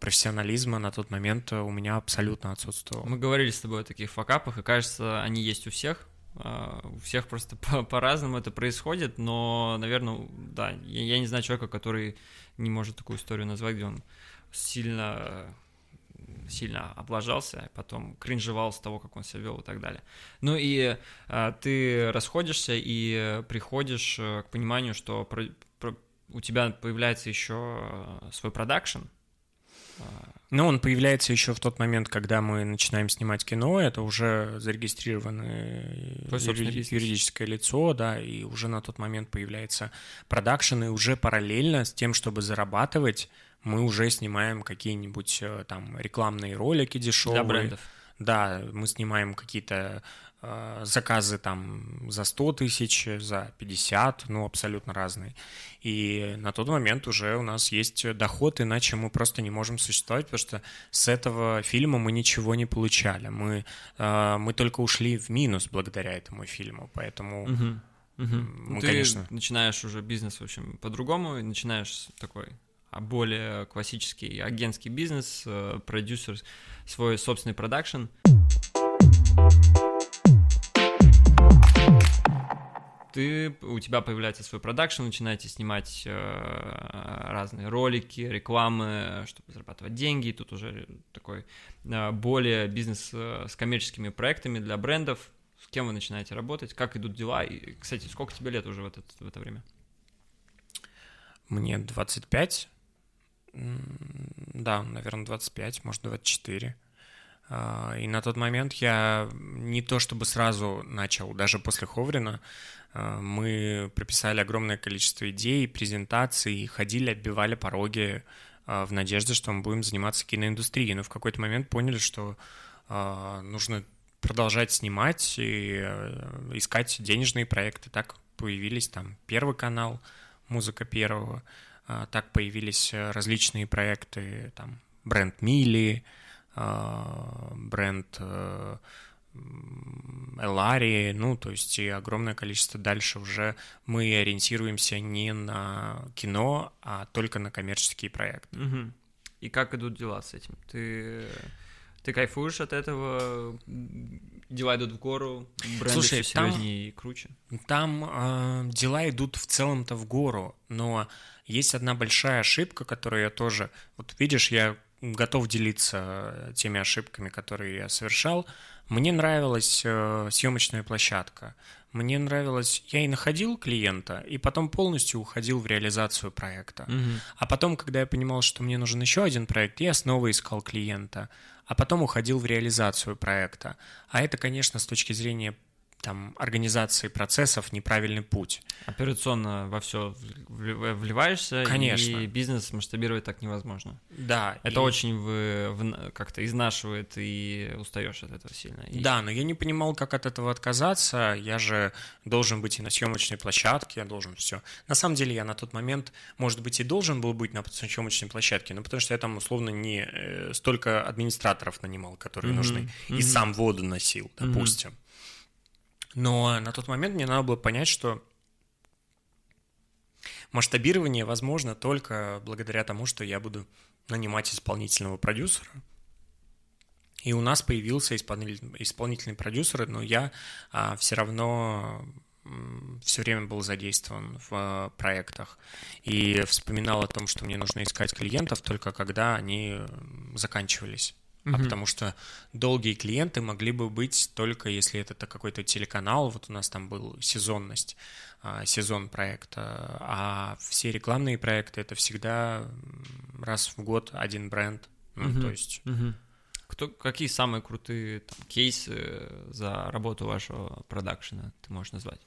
профессионализма на тот момент у меня абсолютно отсутствовал. Мы говорили с тобой о таких факапах, и кажется, они есть у всех. А, у всех просто [laughs] по-разному это происходит, но, наверное, да, я, я не знаю человека, который не может такую историю назвать, где он сильно сильно облажался, а потом кринжевал с того, как он себя вел и так далее. Ну и а, ты расходишься и приходишь э, к пониманию, что про, про, у тебя появляется еще э, свой продакшн, ну, он появляется еще в тот момент, когда мы начинаем снимать кино, это уже зарегистрированное юри- юридическое лицо, да, и уже на тот момент появляется продакшн, и уже параллельно с тем, чтобы зарабатывать, мы уже снимаем какие-нибудь э, там рекламные ролики дешевые. Для брендов. Да, мы снимаем какие-то Э, заказы там за 100 тысяч, за 50, ну, абсолютно разные. И на тот момент уже у нас есть доход, иначе мы просто не можем существовать, потому что с этого фильма мы ничего не получали. Мы, э, мы только ушли в минус благодаря этому фильму, поэтому... Угу. Угу. Мы, Ты конечно... начинаешь уже бизнес, в общем, по-другому, начинаешь такой а более классический агентский бизнес, э, продюсер, свой собственный продакшн. Ты, у тебя появляется свой продакшн, начинаете снимать э, разные ролики, рекламы, чтобы зарабатывать деньги. Тут уже такой э, более бизнес э, с коммерческими проектами для брендов. С кем вы начинаете работать, как идут дела? И, кстати, сколько тебе лет уже в это, в это время? Мне 25. Да, наверное, 25, может, 24. А, и на тот момент я не то чтобы сразу начал, даже после Ховрина, а, мы прописали огромное количество идей, презентаций, ходили, отбивали пороги в надежде, что мы будем заниматься киноиндустрией. Но в какой-то момент поняли, что нужно продолжать снимать и искать денежные проекты. Так появились там Первый канал, музыка первого, так появились э, различные проекты, там бренд Мили, а, бренд э, Элари, ну, то есть и огромное количество дальше уже мы ориентируемся не на кино, а только на коммерческие проекты. Угу. И как идут дела с этим? Ты, ты кайфуешь от этого? Дела идут в гору, бренды Слушай, все серьезнее там, и круче? Там э, дела идут в целом-то в гору, но есть одна большая ошибка, которую я тоже... Вот видишь, я готов делиться теми ошибками, которые я совершал. Мне нравилась э, съемочная площадка. Мне нравилось, я и находил клиента, и потом полностью уходил в реализацию проекта. Угу. А потом, когда я понимал, что мне нужен еще один проект, я снова искал клиента, а потом уходил в реализацию проекта. А это, конечно, с точки зрения там, организации процессов неправильный путь. Операционно во все вливаешься, Конечно. и бизнес масштабировать так невозможно. Да. Это и... очень в, в, как-то изнашивает, и устаешь от этого сильно. И... Да, но я не понимал, как от этого отказаться. Я же должен быть и на съемочной площадке, я должен все. На самом деле я на тот момент, может быть, и должен был быть на съемочной площадке, но потому что я там условно не э, столько администраторов нанимал, которые mm-hmm. нужны, mm-hmm. и сам воду носил, допустим. Mm-hmm. Но на тот момент мне надо было понять, что масштабирование возможно только благодаря тому, что я буду нанимать исполнительного продюсера. И у нас появился исполнительный, продюсер, но я а, все равно все время был задействован в а, проектах и вспоминал о том, что мне нужно искать клиентов только когда они заканчивались. А потому что долгие клиенты могли бы быть только если это какой-то телеканал, вот у нас там был сезонность, а, сезон проекта, а все рекламные проекты это всегда раз в год один бренд, ну, то есть... Mm-hmm. Кто, какие самые крутые там, кейсы за работу вашего продакшена ты можешь назвать?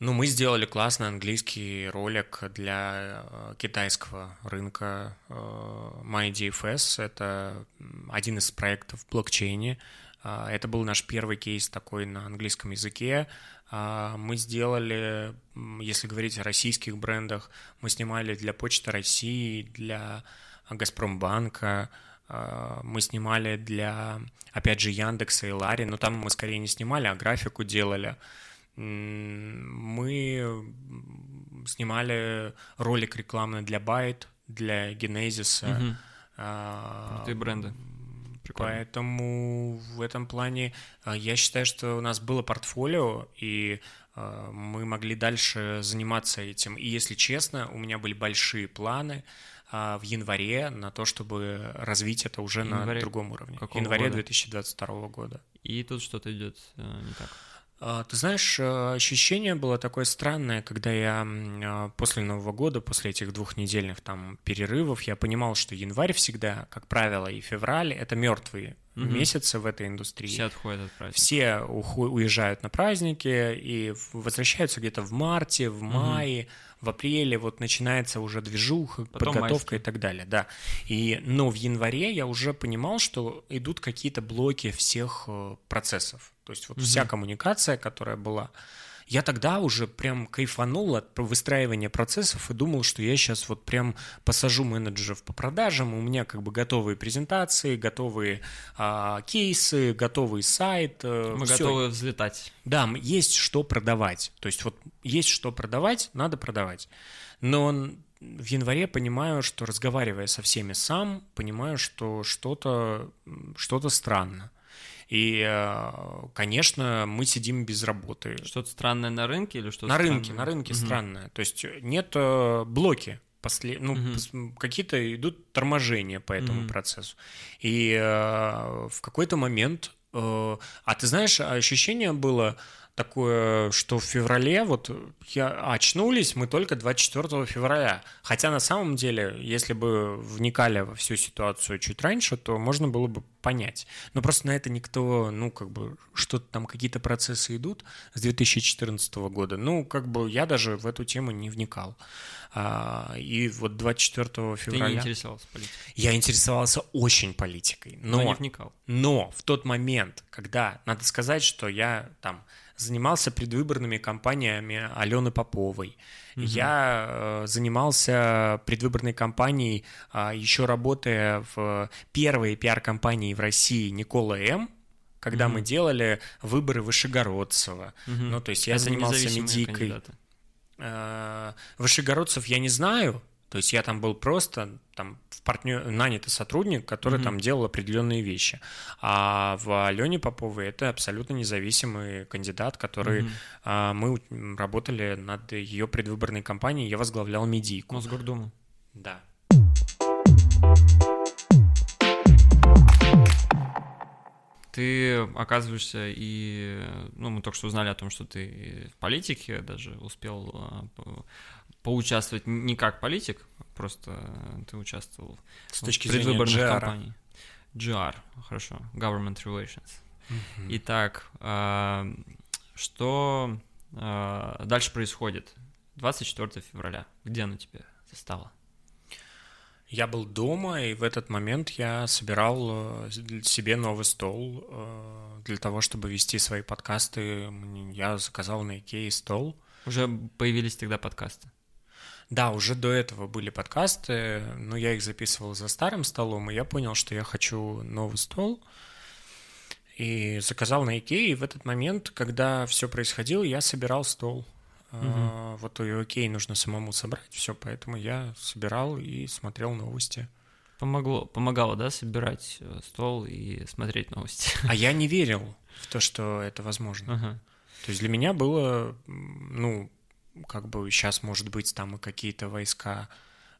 Ну, мы сделали классный английский ролик для э, китайского рынка э, MyDFS. Это один из проектов в блокчейне. Э, это был наш первый кейс такой на английском языке. Мы сделали, если говорить о российских брендах, мы снимали для Почты России, для Газпромбанка, мы снимали для, опять же, Яндекса и Лари, но там мы скорее не снимали, а графику делали мы снимали ролик рекламный для Byte, для Genesis. Угу. А, бренды. Прикольно. Поэтому в этом плане а, я считаю, что у нас было портфолио, и а, мы могли дальше заниматься этим. И если честно, у меня были большие планы а, в январе на то, чтобы развить это уже январе на другом уровне. Какого январе года? 2022 года. И тут что-то идет э, не так. А, ты знаешь, э, ощущение было такое странное, когда я а, после Нового года, после этих двухнедельных там перерывов, я понимал, что январь всегда, как правило, и февраль — это мертвые угу. месяцы в этой индустрии. Все отходят от праздника. Все уезжают на праздники и возвращаются где-то в марте, в мае, угу. В апреле, вот начинается уже движуха, Потом подготовка майские. и так далее, да. И, но в январе я уже понимал, что идут какие-то блоки всех э, процессов. То есть вот угу. вся коммуникация, которая была, я тогда уже прям кайфанул от выстраивания процессов и думал, что я сейчас вот прям посажу менеджеров по продажам, у меня как бы готовые презентации, готовые а, кейсы, готовый сайт. Э, Мы всё. готовы взлетать. Да, есть что продавать. То есть вот есть что продавать, надо продавать. Но в январе понимаю, что разговаривая со всеми сам, понимаю, что что-то что странно. И, э, конечно, мы сидим без работы. Что-то странное на рынке или что-то На рынке, на рынке угу. странное. То есть нет э, блоки. После, ну, угу. какие-то идут торможения по этому угу. процессу. И э, в какой-то момент... Э, а ты знаешь, ощущение было такое, что в феврале, вот я очнулись мы только 24 февраля. Хотя на самом деле, если бы вникали во всю ситуацию чуть раньше, то можно было бы понять. Но просто на это никто, ну, как бы, что-то там, какие-то процессы идут с 2014 года. Ну, как бы я даже в эту тему не вникал. А, и вот 24 февраля... Ты не интересовался политикой? Я интересовался очень политикой. Но, но не вникал. Но в тот момент, когда, надо сказать, что я там занимался предвыборными кампаниями Алены Поповой. Угу. Я э, занимался предвыборной кампанией, э, еще работая в первой пиар-компании в России Никола М., когда угу. мы делали выборы Вышегородцева. Угу. Ну, то есть я Это занимался медийкой. Э, Вышегородцев я не знаю, то есть я там был просто там в партнер, нанятый сотрудник, который mm-hmm. там делал определенные вещи. А в Алене Поповой это абсолютно независимый кандидат, который mm-hmm. а, мы работали над ее предвыборной кампанией, я возглавлял медийку. Мосгордуму. Да. ты оказываешься и, ну, мы только что узнали о том, что ты в политике даже успел а, поучаствовать не как политик, просто ты участвовал С точки в предвыборных зрения GR. кампаниях. GR, хорошо, Government Relations. Угу. Итак, а, что а, дальше происходит? 24 февраля. Где оно тебе застало? Я был дома, и в этот момент я собирал э, себе новый стол э, для того, чтобы вести свои подкасты. Я заказал на Икее стол. Уже появились тогда подкасты? Да, уже до этого были подкасты, но я их записывал за старым столом, и я понял, что я хочу новый стол. И заказал на Икее, и в этот момент, когда все происходило, я собирал стол. Угу. Вот у Икеи нужно самому собрать все, поэтому я собирал и смотрел новости. Помогло, помогало, да, собирать э, стол и смотреть новости? [laughs] А я не верил в то, что это возможно. Ага. То есть для меня было, ну, как бы сейчас, может быть, там и какие-то войска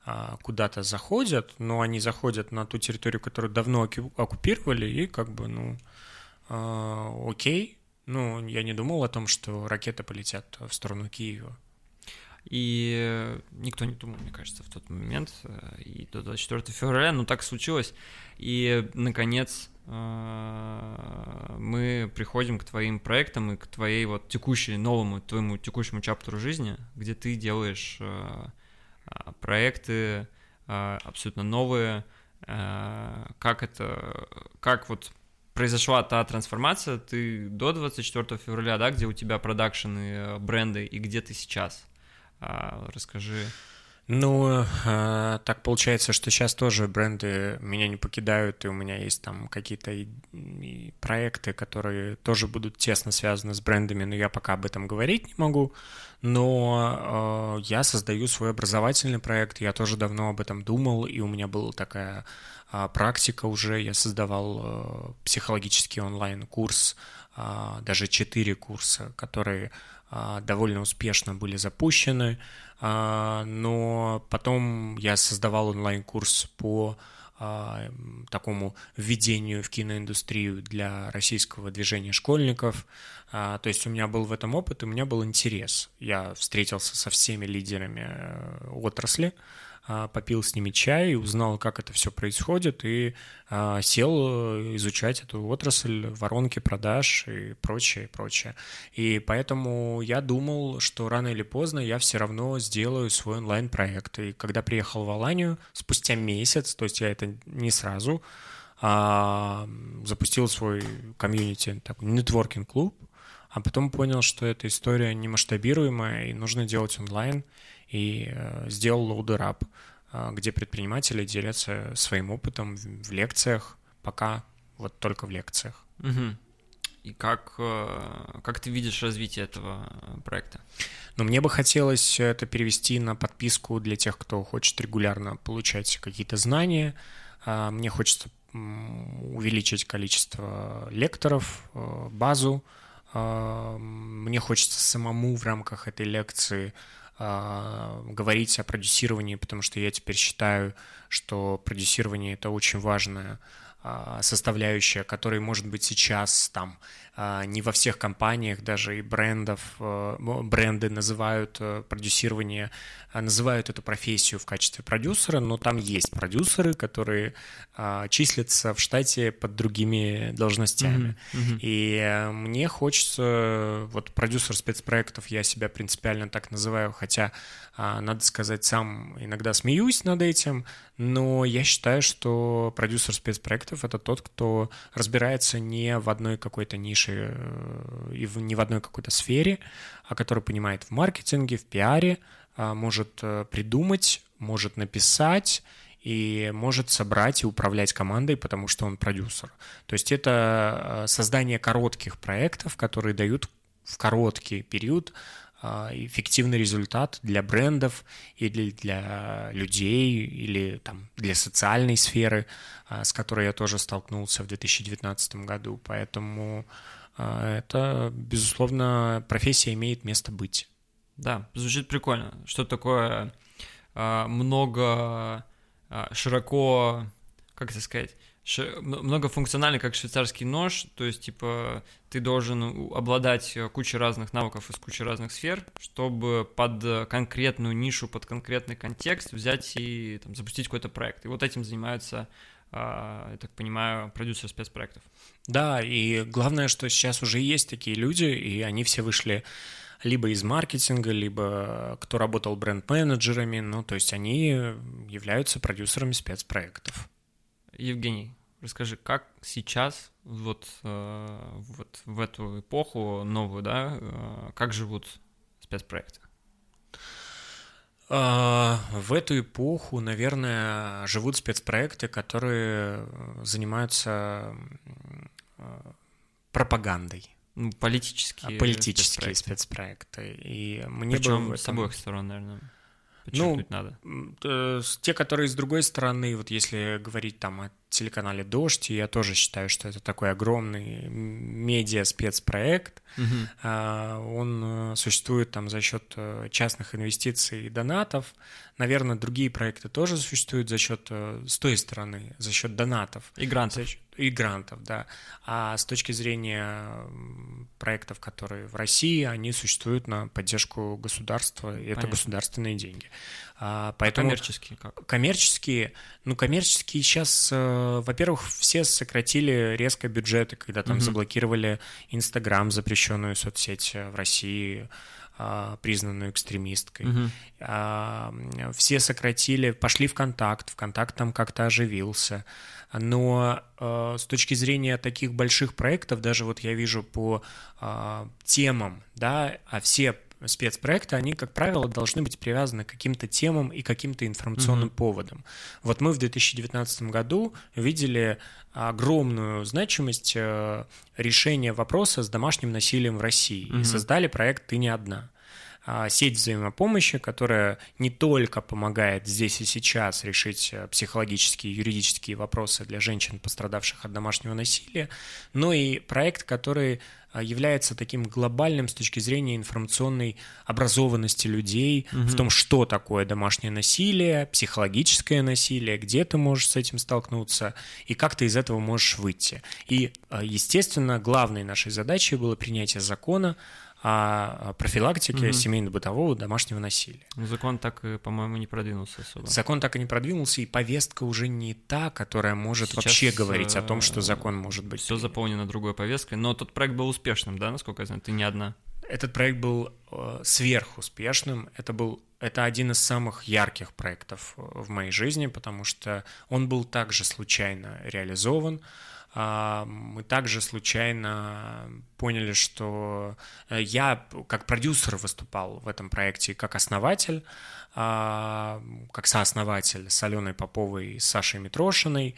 а, куда-то заходят, но они заходят на ту территорию, которую давно оккупировали, и как бы, ну, а, окей. Ну, я не думал о том, что ракеты полетят в сторону Киева. И никто не думал, мне кажется, в тот момент, и до 24 февраля, но так случилось. И, наконец, а, мы приходим к твоим проектам и к твоей вот текущей, новому, твоему текущему чаптеру жизни, где ты делаешь а, а, проекты абсолютно новые, как это, как вот произошла та трансформация, ты до 24 февраля, да, где у тебя продакшены, бренды, и где ты сейчас? Расскажи. Ну, э, так получается, что сейчас тоже бренды меня не покидают, и у меня есть там какие-то проекты, которые тоже будут тесно связаны с брендами, но я пока об этом говорить не могу. Но э, я создаю свой образовательный проект, я тоже давно об этом думал, и у меня была такая э, практика уже. Я создавал э, психологический онлайн-курс, даже четыре курса, которые довольно успешно были запущены. А, но потом я создавал онлайн-курс по а, такому введению в киноиндустрию для российского движения школьников. А, то есть у меня был в этом опыт, и у меня был интерес. Я встретился со всеми лидерами э, отрасли, а, попил с ними чай, узнал, как это все происходит, и а, сел э, изучать эту отрасль, воронки продаж и прочее, прочее. И поэтому я думал, что рано или поздно я все равно сделаю свой онлайн-проект. И когда приехал в Аланию, спустя месяц, то есть я это не сразу, а, запустил свой комьюнити, такой нетворкинг-клуб, а потом понял, что эта история не масштабируемая, и нужно делать онлайн – и э, сделал Up, э, где предприниматели делятся своим опытом в лекциях, пока вот только в лекциях. Угу. И как, э, как ты видишь развитие этого проекта? Ну, мне бы хотелось это перевести на подписку для тех, кто хочет регулярно получать какие-то знания. Мне хочется увеличить количество лекторов, базу. Мне хочется самому в рамках этой лекции а, говорить о продюсировании, потому что я теперь считаю, что продюсирование это очень важная составляющая, которая может быть сейчас там а, не во всех компаниях, даже и брендов, э, бренды называют э, продюсирование, а, называют эту профессию в качестве продюсера, но там есть продюсеры, которые а, числятся в штате под другими должностями. Mm-hmm. Mm-hmm. И э, мне хочется, вот продюсер спецпроектов, я себя принципиально так называю, хотя, надо сказать, сам иногда смеюсь над этим, но я считаю, что продюсер спецпроектов — это тот, кто разбирается не в одной какой-то нише э, и не в одной какой-то сфере, а который понимает в маркетинге, в пиаре, а, может э, придумать, может написать и может собрать и управлять командой, потому что он продюсер. То есть это э, создание коротких проектов, которые дают в короткий период эффективный результат для брендов или для людей, или там, для социальной сферы, а, с которой я тоже столкнулся в 2019 году. Поэтому а, это, безусловно, профессия имеет место быть. Да, звучит прикольно. Что такое много, широко, как это сказать, многофункциональный, как швейцарский нож, то есть, типа, ты должен обладать кучей разных навыков из кучи разных сфер, чтобы под конкретную нишу, под конкретный контекст взять и там, запустить какой-то проект. И вот этим занимаются а, я так понимаю, продюсер спецпроектов. Да, и главное, что сейчас уже есть такие люди, и они все вышли либо из маркетинга, либо кто работал бренд-менеджерами, ну, то есть они являются продюсерами спецпроектов. Евгений, расскажи, как сейчас, вот, э, вот в эту эпоху новую, да, э, как живут спецпроекты? А, в эту эпоху, наверное, живут спецпроекты, которые занимаются э, пропагандой. Ну, политические, политические спецпроекты. спецпроекты. И мне Причем бы этом... с обоих сторон, наверное ну, надо. Э, те, которые с другой стороны, вот если говорить там о телеканале «Дождь», я тоже считаю, что это такой огромный медиа-спецпроект. Угу. Он э, существует там за счет э, частных инвестиций и донатов. Наверное, другие проекты тоже существуют за счет, с той стороны, за счет донатов. И грантов. И грантов, да. А с точки зрения проектов, которые в России, они существуют на поддержку государства, и Понятно. это государственные деньги. А, поэтому а коммерческие как? Коммерческие, ну коммерческие сейчас, э, во-первых, все сократили резко бюджеты, когда там угу. заблокировали Инстаграм, запрещенную соцсеть в России, а, признанную экстремисткой. Угу. А, все сократили, пошли в контакт, ВКонтакт там как-то оживился. Но э, с точки зрения таких больших проектов, даже вот я вижу по э, темам, да, а все спецпроекты, они, как правило, должны быть привязаны к каким-то темам и каким-то информационным mm-hmm. поводам. Вот мы в 2019 году видели огромную значимость э, решения вопроса с домашним насилием в России mm-hmm. и создали проект «Ты не одна». А, сеть взаимопомощи, которая не только помогает здесь и сейчас решить э, психологические и юридические вопросы для женщин, пострадавших от домашнего насилия, но и проект, который является таким глобальным с точки зрения информационной образованности людей угу. в том, что такое домашнее насилие, психологическое насилие, где ты можешь с этим столкнуться и как ты из этого можешь выйти. И, а, естественно, главной нашей задачей было принятие закона о профилактике угу. семейно-бытового домашнего насилия. Ну, закон так, по-моему, не продвинулся особо. Закон так и не продвинулся, и повестка уже не та, которая может Сейчас вообще говорить о том, что закон может быть. Все заполнено другой повесткой, но тот проект был успешным, да, насколько я знаю? Ты не одна. Этот проект был э, сверхуспешным. Это был это один из самых ярких проектов э, в моей жизни, потому что он был также случайно реализован. А, мы также случайно поняли, что э, я как продюсер выступал в этом проекте как основатель, а, как сооснователь с Аленой Поповой и Сашей Митрошиной.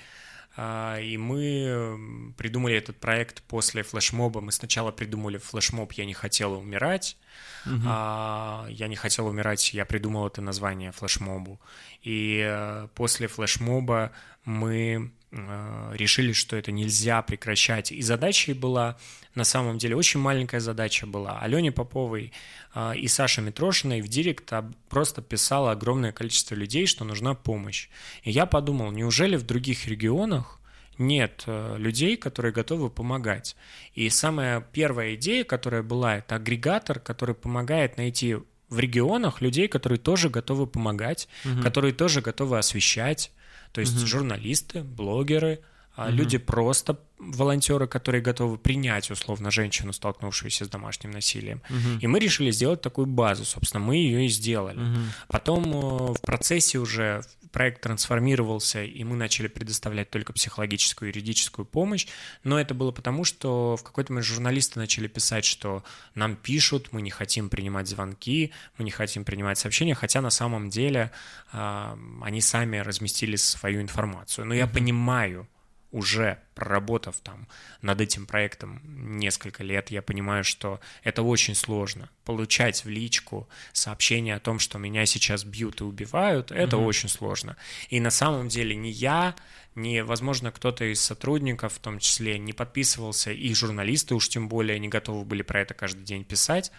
А, и мы придумали этот проект после флешмоба. Мы сначала придумали флешмоб «Я не хотела умирать». Угу. Я не хотел умирать, я придумал это название флешмобу. И э, после флешмоба мы решили, что это нельзя прекращать. И задачей была, на самом деле, очень маленькая задача была. Алене Поповой э, и Саше Митрошиной в директ просто писало огромное количество людей, что нужна помощь. И я подумал, неужели в других регионах нет э, людей, которые готовы помогать. И самая первая идея, которая была, это агрегатор, который помогает найти в регионах людей, которые тоже готовы помогать, угу. которые тоже готовы освещать, то есть угу. журналисты, блогеры, угу. люди просто волонтеры, которые готовы принять условно женщину, столкнувшуюся с домашним насилием. Угу. И мы решили сделать такую базу, собственно, мы ее и сделали. Угу. Потом э, в процессе уже проект трансформировался, и мы начали предоставлять только психологическую и юридическую помощь, но это было потому, что в какой-то момент журналисты начали писать, что нам пишут, мы не хотим принимать звонки, мы не хотим принимать сообщения, хотя на самом деле э, они сами разместили свою информацию. Но я понимаю, уже проработав там над этим проектом несколько лет, я понимаю, что это очень сложно. Получать в личку сообщение о том, что меня сейчас бьют и убивают, это mm-hmm. очень сложно. И на самом деле ни я, ни, возможно, кто-то из сотрудников в том числе не подписывался, и журналисты уж тем более не готовы были про это каждый день писать.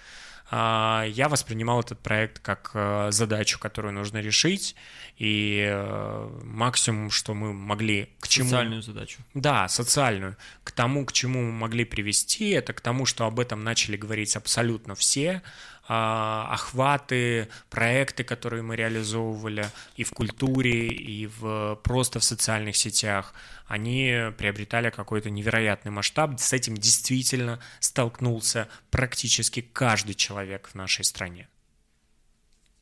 А, я воспринимал этот проект как э, задачу, которую нужно решить, и э, максимум, что мы могли к чему... Социальную задачу. Да, социальную. К тому, к чему мы могли привести, это к тому, что об этом начали говорить абсолютно все, охваты, проекты, которые мы реализовывали и в культуре, и в, просто в социальных сетях, они приобретали какой-то невероятный масштаб. С этим действительно столкнулся практически каждый человек в нашей стране.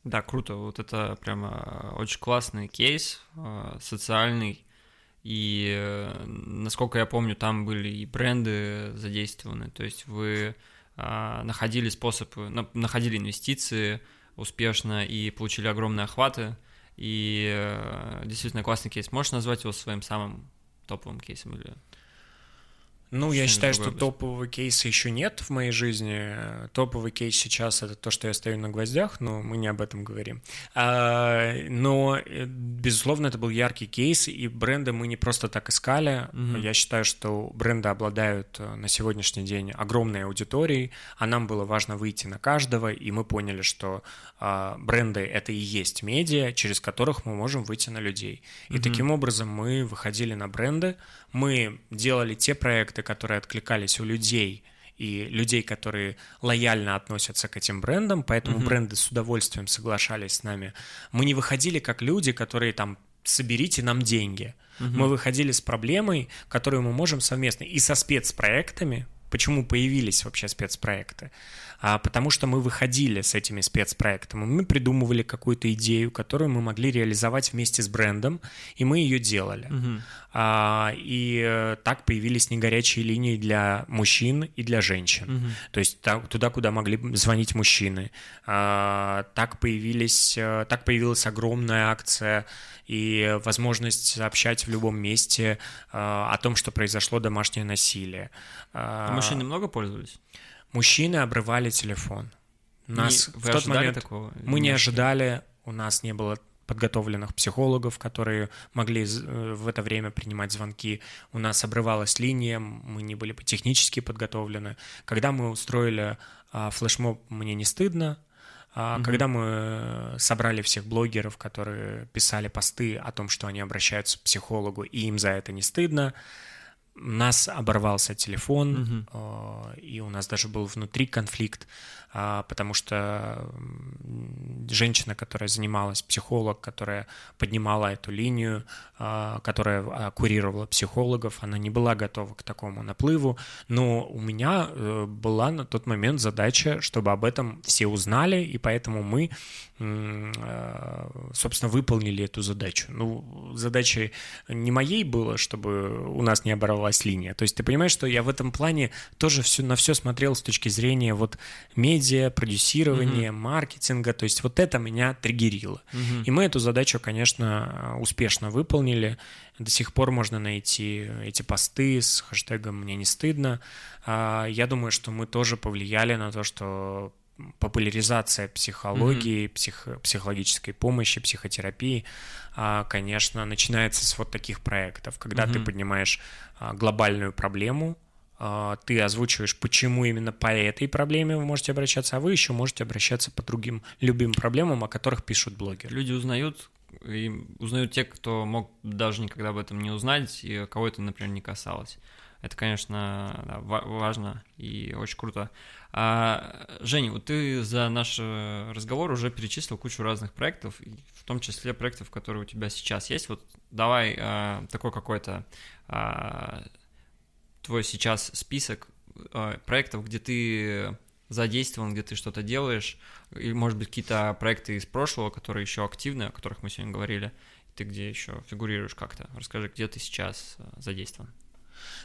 Да, круто. Вот это прямо очень классный кейс, а, социальный. И, э, насколько я помню, там были и бренды задействованы. То есть вы а, находили способы, находили инвестиции успешно и получили огромные охваты. И э, действительно классный кейс. Можешь назвать его своим самым топовым кейсом или ну, я считаю, что топового кейса еще нет в моей жизни. Топовый кейс сейчас это то, что я стою на гвоздях, но мы не об этом говорим. А, но, э, безусловно, это был яркий кейс, и бренды мы не просто так искали. Угу. Я считаю, что бренды обладают э, на сегодняшний день огромной аудиторией, а нам было важно выйти на каждого, и мы поняли, что а, бренды это и есть медиа, через которых мы можем выйти на людей. И угу. таким образом мы выходили на бренды, мы делали те проекты, которые откликались у людей, и людей, которые лояльно относятся к этим брендам, поэтому mm-hmm. бренды с удовольствием соглашались с нами. Мы не выходили как люди, которые там соберите нам деньги. Угу. Мы выходили с проблемой, которую мы можем совместно и со спецпроектами. Почему появились вообще спецпроекты? а, потому что мы выходили с этими спецпроектами, мы придумывали какую-то идею, которую мы могли реализовать вместе с брендом, и мы ее делали. Угу. А, и э, так появились негорячие линии для мужчин и для женщин. Угу. То есть так, туда, куда могли звонить мужчины. А, так появились, э, так появилась огромная акция и возможность сообщать в любом месте а, о том, что произошло домашнее насилие. А мужчины много пользовались? Мужчины обрывали телефон. Нас не, в тот момент такого? мы не ожидали, у нас не было подготовленных психологов, которые могли э, в это время принимать звонки. У нас обрывалась линия, мы не были технически подготовлены. Когда мы устроили а, флешмоб «Мне не стыдно», а, угу. Когда мы собрали всех блогеров, которые писали посты о том, что они обращаются к психологу, и им за это не стыдно, у нас оборвался телефон, угу. и у нас даже был внутри конфликт потому что женщина, которая занималась, психолог, которая поднимала эту линию, а, которая а, курировала психологов, она не была готова к такому наплыву, но у меня э, была на тот момент задача, чтобы об этом все узнали, и поэтому мы, собственно, выполнили эту задачу. Ну, задачей не моей было, чтобы у нас не оборвалась линия. То есть ты понимаешь, что я в этом плане тоже все, на все смотрел с точки зрения вот медиа, медиа, продюсирования, угу. маркетинга. То есть вот это меня триггерило. Угу. И мы эту задачу, конечно, успешно выполнили. До сих пор можно найти эти посты с хэштегом «Мне не стыдно». А, я думаю, что мы тоже повлияли на то, что популяризация психологии, mm-hmm. псих, психологической помощи, психотерапии, а, конечно, начинается с вот таких проектов, когда mm-hmm. ты поднимаешь а, глобальную проблему, ты озвучиваешь, почему именно по этой проблеме вы можете обращаться, а вы еще можете обращаться по другим любым проблемам, о которых пишут блогеры. Люди узнают и узнают те, кто мог даже никогда об этом не узнать, и кого это, например, не касалось. Это, конечно, да, важно и очень круто. А, Женя, вот ты за наш разговор уже перечислил кучу разных проектов, в том числе проектов, которые у тебя сейчас есть. Вот давай а, такой какой-то а, твой сейчас список а, проектов, где ты задействован, где ты что-то делаешь, и, может быть, какие-то проекты из прошлого, которые еще активны, о которых мы сегодня говорили, ты где еще фигурируешь как-то. Расскажи, где ты сейчас а, задействован.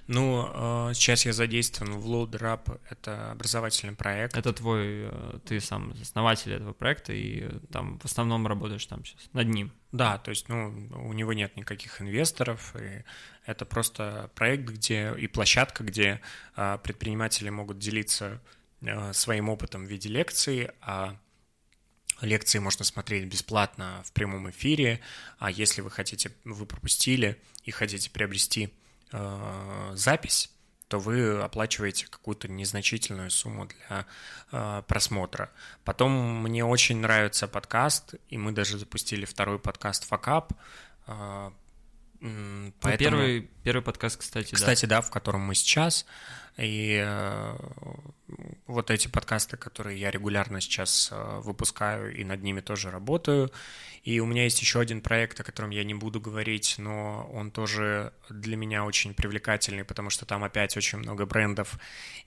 Ну, э, сейчас я задействован в LoadRap, это образовательный проект. Это твой, э, ты сам основатель этого проекта, и там в основном работаешь там сейчас, над ним. Да, то есть, ну, у него нет никаких инвесторов, и это просто проект, где и площадка, где э, предприниматели могут делиться своим опытом в виде лекций, а Лекции можно смотреть бесплатно в прямом эфире, а если вы хотите, вы пропустили и хотите приобрести э, запись, то вы оплачиваете какую-то незначительную сумму для э, просмотра. Потом мне очень нравится подкаст, и мы даже запустили второй подкаст «Факап». Э, поэтому... первый, первый подкаст, кстати, Кстати, да. да, в котором мы сейчас. И э, вот эти подкасты, которые я регулярно сейчас э, выпускаю и над ними тоже работаю. И у меня есть еще один проект, о котором я не буду говорить, но он тоже для меня очень привлекательный, потому что там опять очень много брендов,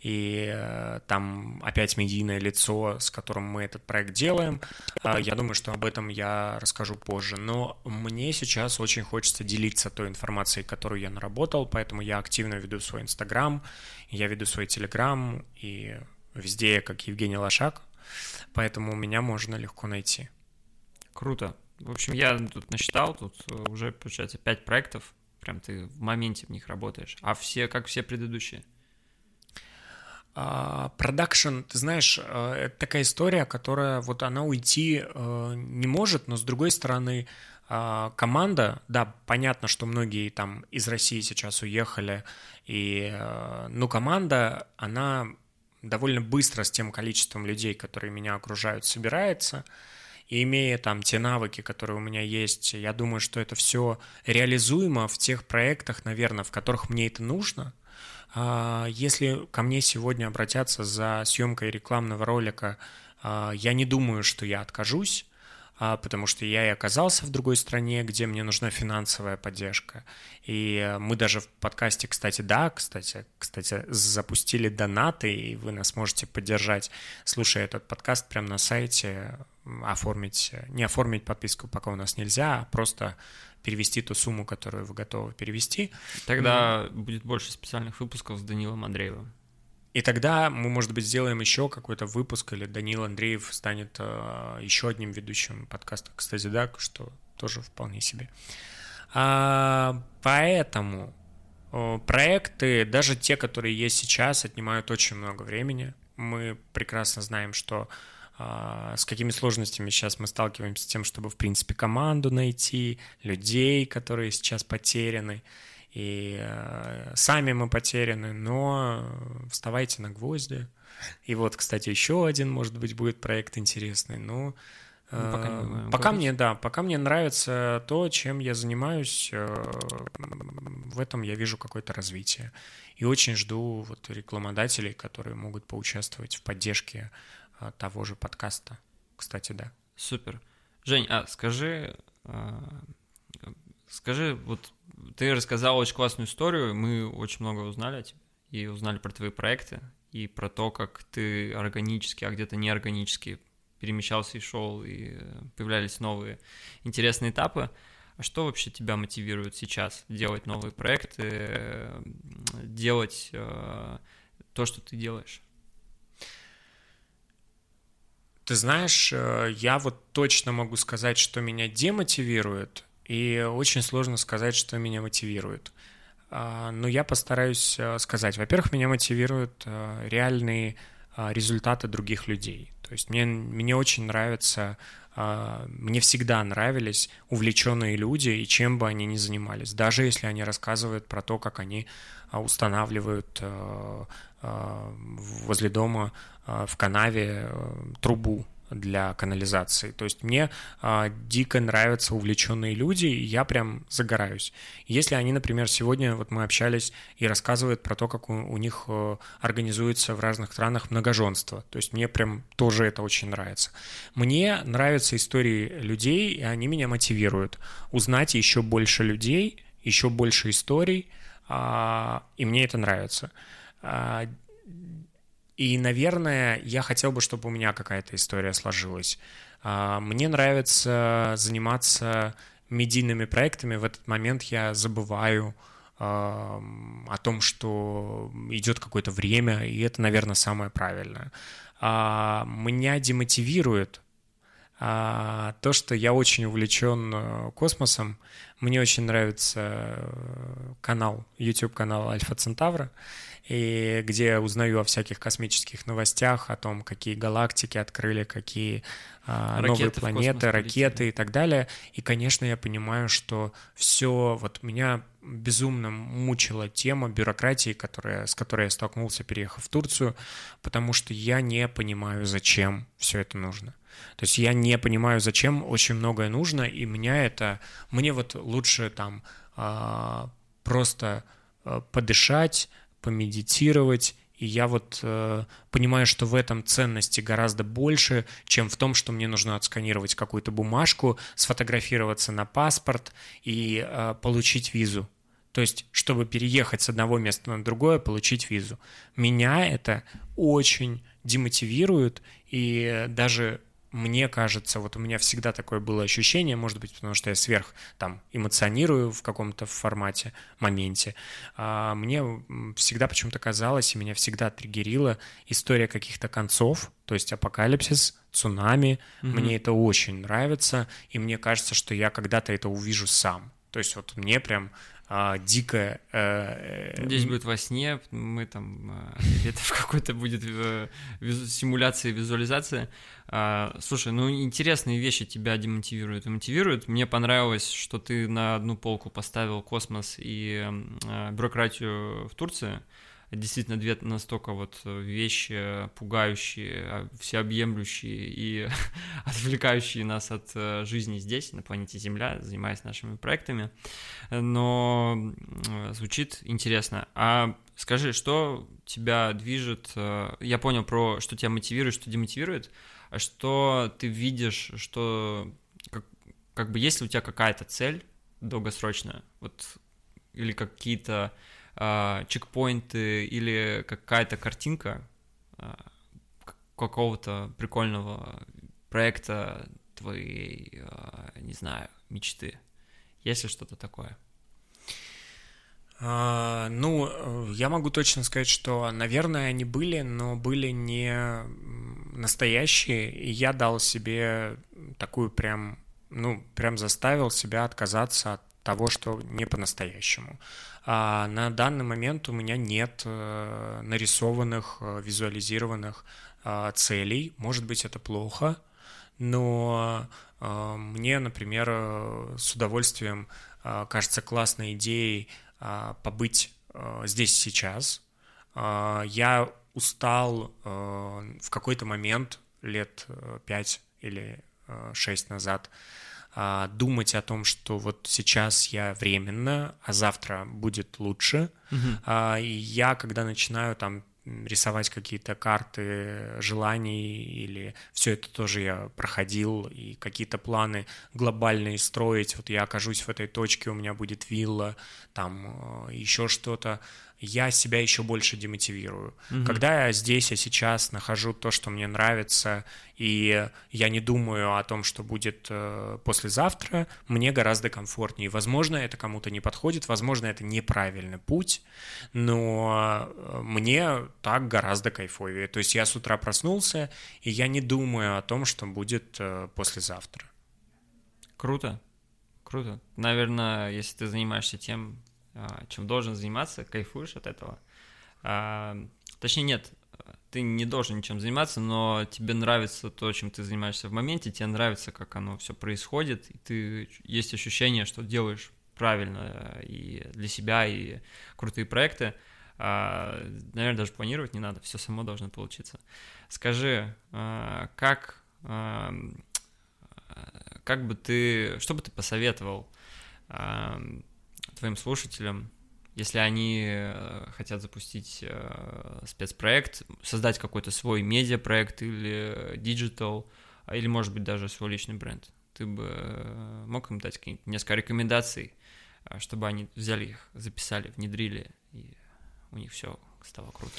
и э, там опять медийное лицо, с которым мы этот проект делаем. А я думаю, что об этом я расскажу позже. Но мне сейчас очень хочется делиться той информацией, которую я наработал, поэтому я активно веду свой Инстаграм, я веду свой Телеграм, и везде я как Евгений Лошак, поэтому меня можно легко найти. Круто. В общем, я тут насчитал, тут уже, получается, пять проектов, прям ты в моменте в них работаешь, а все, как все предыдущие? А, продакшн, ты знаешь, э, это такая история, которая вот она уйти э, не может, но с другой стороны, команда, да, понятно, что многие там из России сейчас уехали, и, ну, команда, она довольно быстро с тем количеством людей, которые меня окружают, собирается, и имея там те навыки, которые у меня есть, я думаю, что это все реализуемо в тех проектах, наверное, в которых мне это нужно. А, если ко мне сегодня обратятся за съемкой рекламного ролика, а, я не думаю, что я откажусь, а, потому что я и оказался в другой стране, где мне нужна финансовая поддержка. И мы даже в подкасте, кстати, да, кстати, кстати, запустили донаты, и вы нас можете поддержать, слушая этот подкаст прямо на сайте, оформить, не оформить подписку пока у нас нельзя, а просто перевести ту сумму, которую вы готовы перевести. Тогда mm. будет больше специальных выпусков с Данилом Андреевым. И тогда мы, может быть, сделаем еще какой-то выпуск, или Данил Андреев станет э, еще одним ведущим подкаста, кстати, да, что тоже вполне себе. А, поэтому э, проекты, даже те, которые есть сейчас, отнимают очень много времени. Мы прекрасно знаем, что э, с какими сложностями сейчас мы сталкиваемся с тем, чтобы, в принципе, команду найти, людей, которые сейчас потеряны и э, сами мы потеряны, но вставайте на гвозди. И вот, кстати, еще один, может быть, будет проект интересный. Но ну, ну, пока, не пока мне, да, пока мне нравится то, чем я занимаюсь, э, в этом я вижу какое-то развитие. И очень жду вот рекламодателей, которые могут поучаствовать в поддержке э, того же подкаста. Кстати, да. Супер. Жень, а скажи, скажи, вот ты рассказал очень классную историю, мы очень много узнали о тебе и узнали про твои проекты, и про то, как ты органически, а где-то неорганически перемещался и шел, и появлялись новые интересные этапы. А что вообще тебя мотивирует сейчас делать новые проекты, делать э, то, что ты делаешь? Ты знаешь, э, я вот точно могу сказать, что меня демотивирует, и очень сложно сказать, что меня мотивирует. А, но я постараюсь э, сказать. Во-первых, меня мотивируют э, реальные а, результаты других людей. То есть мне, мне очень нравится, а, мне всегда нравились увлеченные люди, и чем бы они ни занимались, даже если они рассказывают про то, как они устанавливают э, возле дома в канаве трубу для канализации. То есть мне э, дико нравятся увлеченные люди, и я прям загораюсь. Если они, например, сегодня вот мы общались и рассказывают про то, как у, у них э, организуется в разных странах многоженство. То есть мне прям тоже это очень нравится. Мне нравятся истории людей, и они меня мотивируют узнать еще больше людей, еще больше историй, э, и мне это нравится. И, наверное, я хотел бы, чтобы у меня какая-то история сложилась. А, мне нравится заниматься медийными проектами. В этот момент я забываю а, о том, что идет какое-то время, и это, наверное, самое правильное. А, меня демотивирует то, что я очень увлечен космосом. Мне очень нравится э, канал, YouTube-канал Альфа Центавра и где узнаю о всяких космических новостях, о том, какие галактики открыли, какие а, новые планеты, ракеты и так далее. И, конечно, я понимаю, что все, вот меня безумно мучила тема бюрократии, которая, с которой я столкнулся, переехав в Турцию, потому что я не понимаю, зачем все это нужно. То есть я не понимаю, зачем очень многое нужно, и меня это... Мне вот лучше там а, просто а, подышать, помедитировать, и я вот э, понимаю, что в этом ценности гораздо больше, чем в том, что мне нужно отсканировать какую-то бумажку, сфотографироваться на паспорт и э, получить визу. То есть, чтобы переехать с одного места на другое, получить визу. Меня это очень демотивирует, и даже мне кажется, вот у меня всегда такое было ощущение, может быть, потому что я сверх там эмоционирую в каком-то формате, моменте, а мне всегда почему-то казалось, и меня всегда триггерила история каких-то концов, то есть апокалипсис, цунами, mm-hmm. мне это очень нравится, и мне кажется, что я когда-то это увижу сам. То есть вот мне прям а, дикая... Э, Здесь будет во сне, мы там... Э, [laughs] это в какой-то будет э, симуляция, визуализация. А, слушай, ну интересные вещи тебя демотивируют и мотивируют. Мне понравилось, что ты на одну полку поставил космос и э, бюрократию в Турции действительно две настолько вот вещи пугающие, а, всеобъемлющие и [laughs] отвлекающие нас от э, жизни здесь, на планете Земля, занимаясь нашими проектами. Но звучит интересно. А скажи, что тебя движет? Э, я понял про, что тебя мотивирует, что демотивирует, а что ты видишь, что как, как бы есть ли у тебя какая-то цель долгосрочная, вот или какие-то э, чекпоинты или какая-то картинка э, какого-то прикольного проекта твоей, э, не знаю, мечты? Есть ли что-то такое? А, ну, я могу точно сказать, что, наверное, они были, но были не настоящие, и я дал себе такую прям, ну, прям заставил себя отказаться от того, что не по-настоящему. А на данный момент у меня нет э, нарисованных, э, визуализированных э, целей. Может быть, это плохо, но мне, например, с удовольствием кажется классной идеей побыть здесь сейчас. Я устал в какой-то момент лет пять или шесть назад а, думать о том, что вот сейчас я временно, а завтра будет лучше. Угу. И я, когда начинаю там рисовать какие-то карты желаний или все это тоже я проходил и какие-то планы глобальные строить. Вот я окажусь в этой точке, у меня будет вилла, там э, еще что-то я себя еще больше демотивирую. Угу. Когда я здесь, я сейчас нахожу то, что мне нравится, и я не думаю о том, что будет э, послезавтра, мне гораздо комфортнее. Возможно, это кому-то не подходит, возможно, это неправильный путь, но э, мне так гораздо кайфовее. То есть я с утра проснулся, и я не думаю о том, что будет э, послезавтра. Круто, круто. Наверное, если ты занимаешься тем, чем должен заниматься, кайфуешь от этого. А, точнее, нет, ты не должен ничем заниматься, но тебе нравится то, чем ты занимаешься в моменте, тебе нравится, как оно все происходит, и ты есть ощущение, что делаешь правильно и для себя, и крутые проекты. А, наверное, даже планировать не надо, все само должно получиться. Скажи, как как бы ты, что бы ты посоветовал твоим слушателям, если они э, хотят запустить э, спецпроект, создать какой-то свой медиапроект или диджитал, а, или, может быть, даже свой личный бренд? Ты бы э, мог им дать несколько рекомендаций, чтобы они взяли их, записали, внедрили, и у них все стало круто?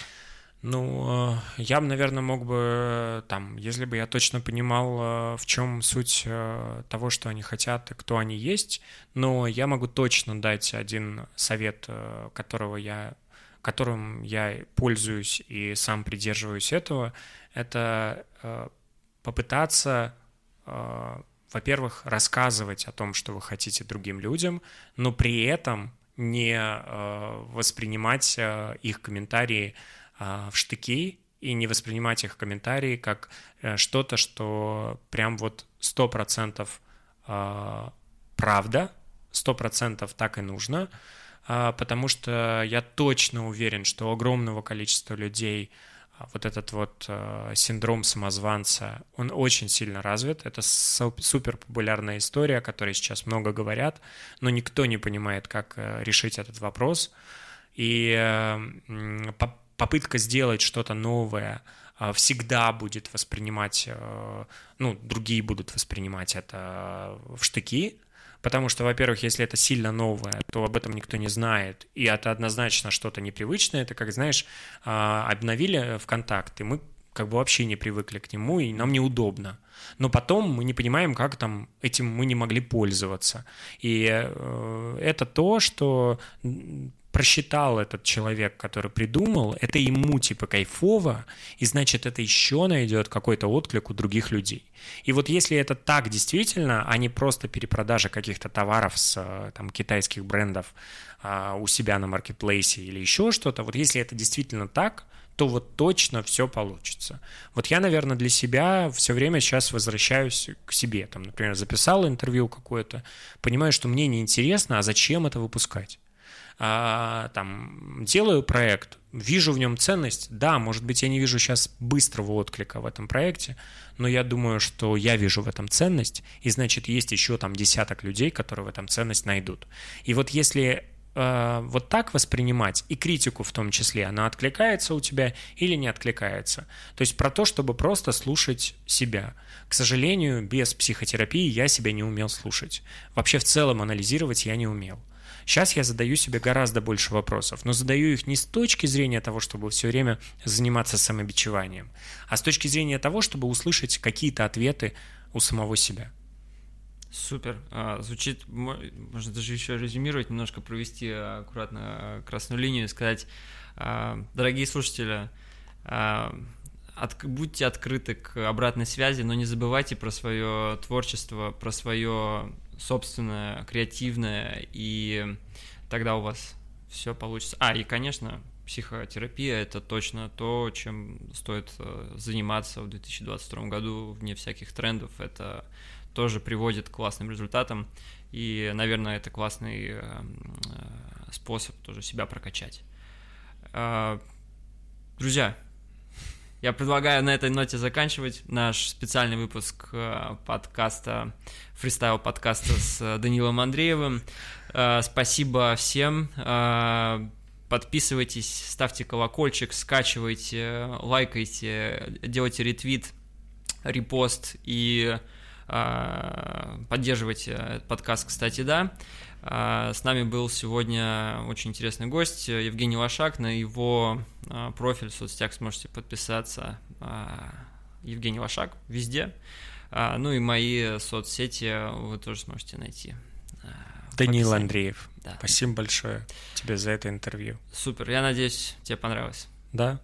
Ну, э, я бы, наверное, мог бы, там, если бы я точно понимал, э, в чем суть э, того, что они хотят и кто они есть, но я могу точно дать один совет, которого я, которым я пользуюсь и сам придерживаюсь этого, это попытаться, во-первых, рассказывать о том, что вы хотите другим людям, но при этом не воспринимать их комментарии в штыки и не воспринимать их комментарии как э, что-то, что прям вот сто процентов а, правда, сто процентов так и нужно, а, потому что я точно уверен, что у огромного количества людей вот этот вот синдром самозванца, он очень сильно развит. Это супер популярная история, о которой сейчас много говорят, но никто не понимает, как э, решить этот вопрос. И э, попытка сделать что-то новое а, всегда будет воспринимать, э, ну, другие будут воспринимать это в штыки, потому что, во-первых, если это сильно новое, то об этом никто не знает, и это однозначно что-то непривычное, это, как, знаешь, а, обновили ВКонтакт, и мы как бы вообще не привыкли к нему, и нам неудобно. Но потом мы не понимаем, как там этим мы не могли пользоваться. И э, это то, что просчитал этот человек, который придумал, это ему типа кайфово, и значит это еще найдет какой-то отклик у других людей. И вот если это так действительно, а не просто перепродажа каких-то товаров с э, там, китайских брендов а, у себя на маркетплейсе или еще что-то, вот если это действительно так, то вот точно все получится. Вот я, наверное, для себя все время сейчас возвращаюсь к себе. Там, например, записал интервью какое-то, понимаю, что мне неинтересно, а зачем это выпускать? А, там, делаю проект, вижу в нем ценность, да, может быть, я не вижу сейчас быстрого отклика в этом проекте, но я думаю, что я вижу в этом ценность, и значит, есть еще там десяток людей, которые в этом ценность найдут. И вот если э, вот так воспринимать, и критику в том числе, она откликается у тебя или не откликается. То есть про то, чтобы просто слушать себя. К сожалению, без психотерапии я себя не умел слушать. Вообще в целом анализировать я не умел. Сейчас я задаю себе гораздо больше вопросов, но задаю их не с точки зрения того, чтобы все время заниматься самобичеванием, а с точки зрения того, чтобы услышать какие-то ответы у самого себя. Супер. А, звучит, можно даже еще резюмировать, немножко провести аккуратно а, красную линию и сказать, а, дорогие слушатели, от, будьте открыты к обратной связи, но не забывайте про свое творчество, про свое собственное, креативное, и тогда у вас все получится. А, и, конечно, психотерапия – это точно то, чем стоит э, заниматься в 2022 году, вне всяких трендов. Это тоже приводит к классным результатам, и, наверное, это классный э, э, способ тоже себя прокачать. Друзья, я предлагаю на этой ноте заканчивать наш специальный выпуск э, подкаста, фристайл подкаста с э, Данилом Андреевым. Э, спасибо всем. Подписывайтесь, ставьте колокольчик, скачивайте, лайкайте, делайте ретвит, репост и поддерживайте подкаст, кстати, да. А, с нами был сегодня очень интересный гость Евгений Лошак. На его а, профиль в соцсетях сможете подписаться. А, Евгений Лошак везде. Ну и мои соцсети вы тоже сможете найти. Данил Андреев. Да. Спасибо большое тебе за это интервью. Супер. Я надеюсь, тебе понравилось. Да.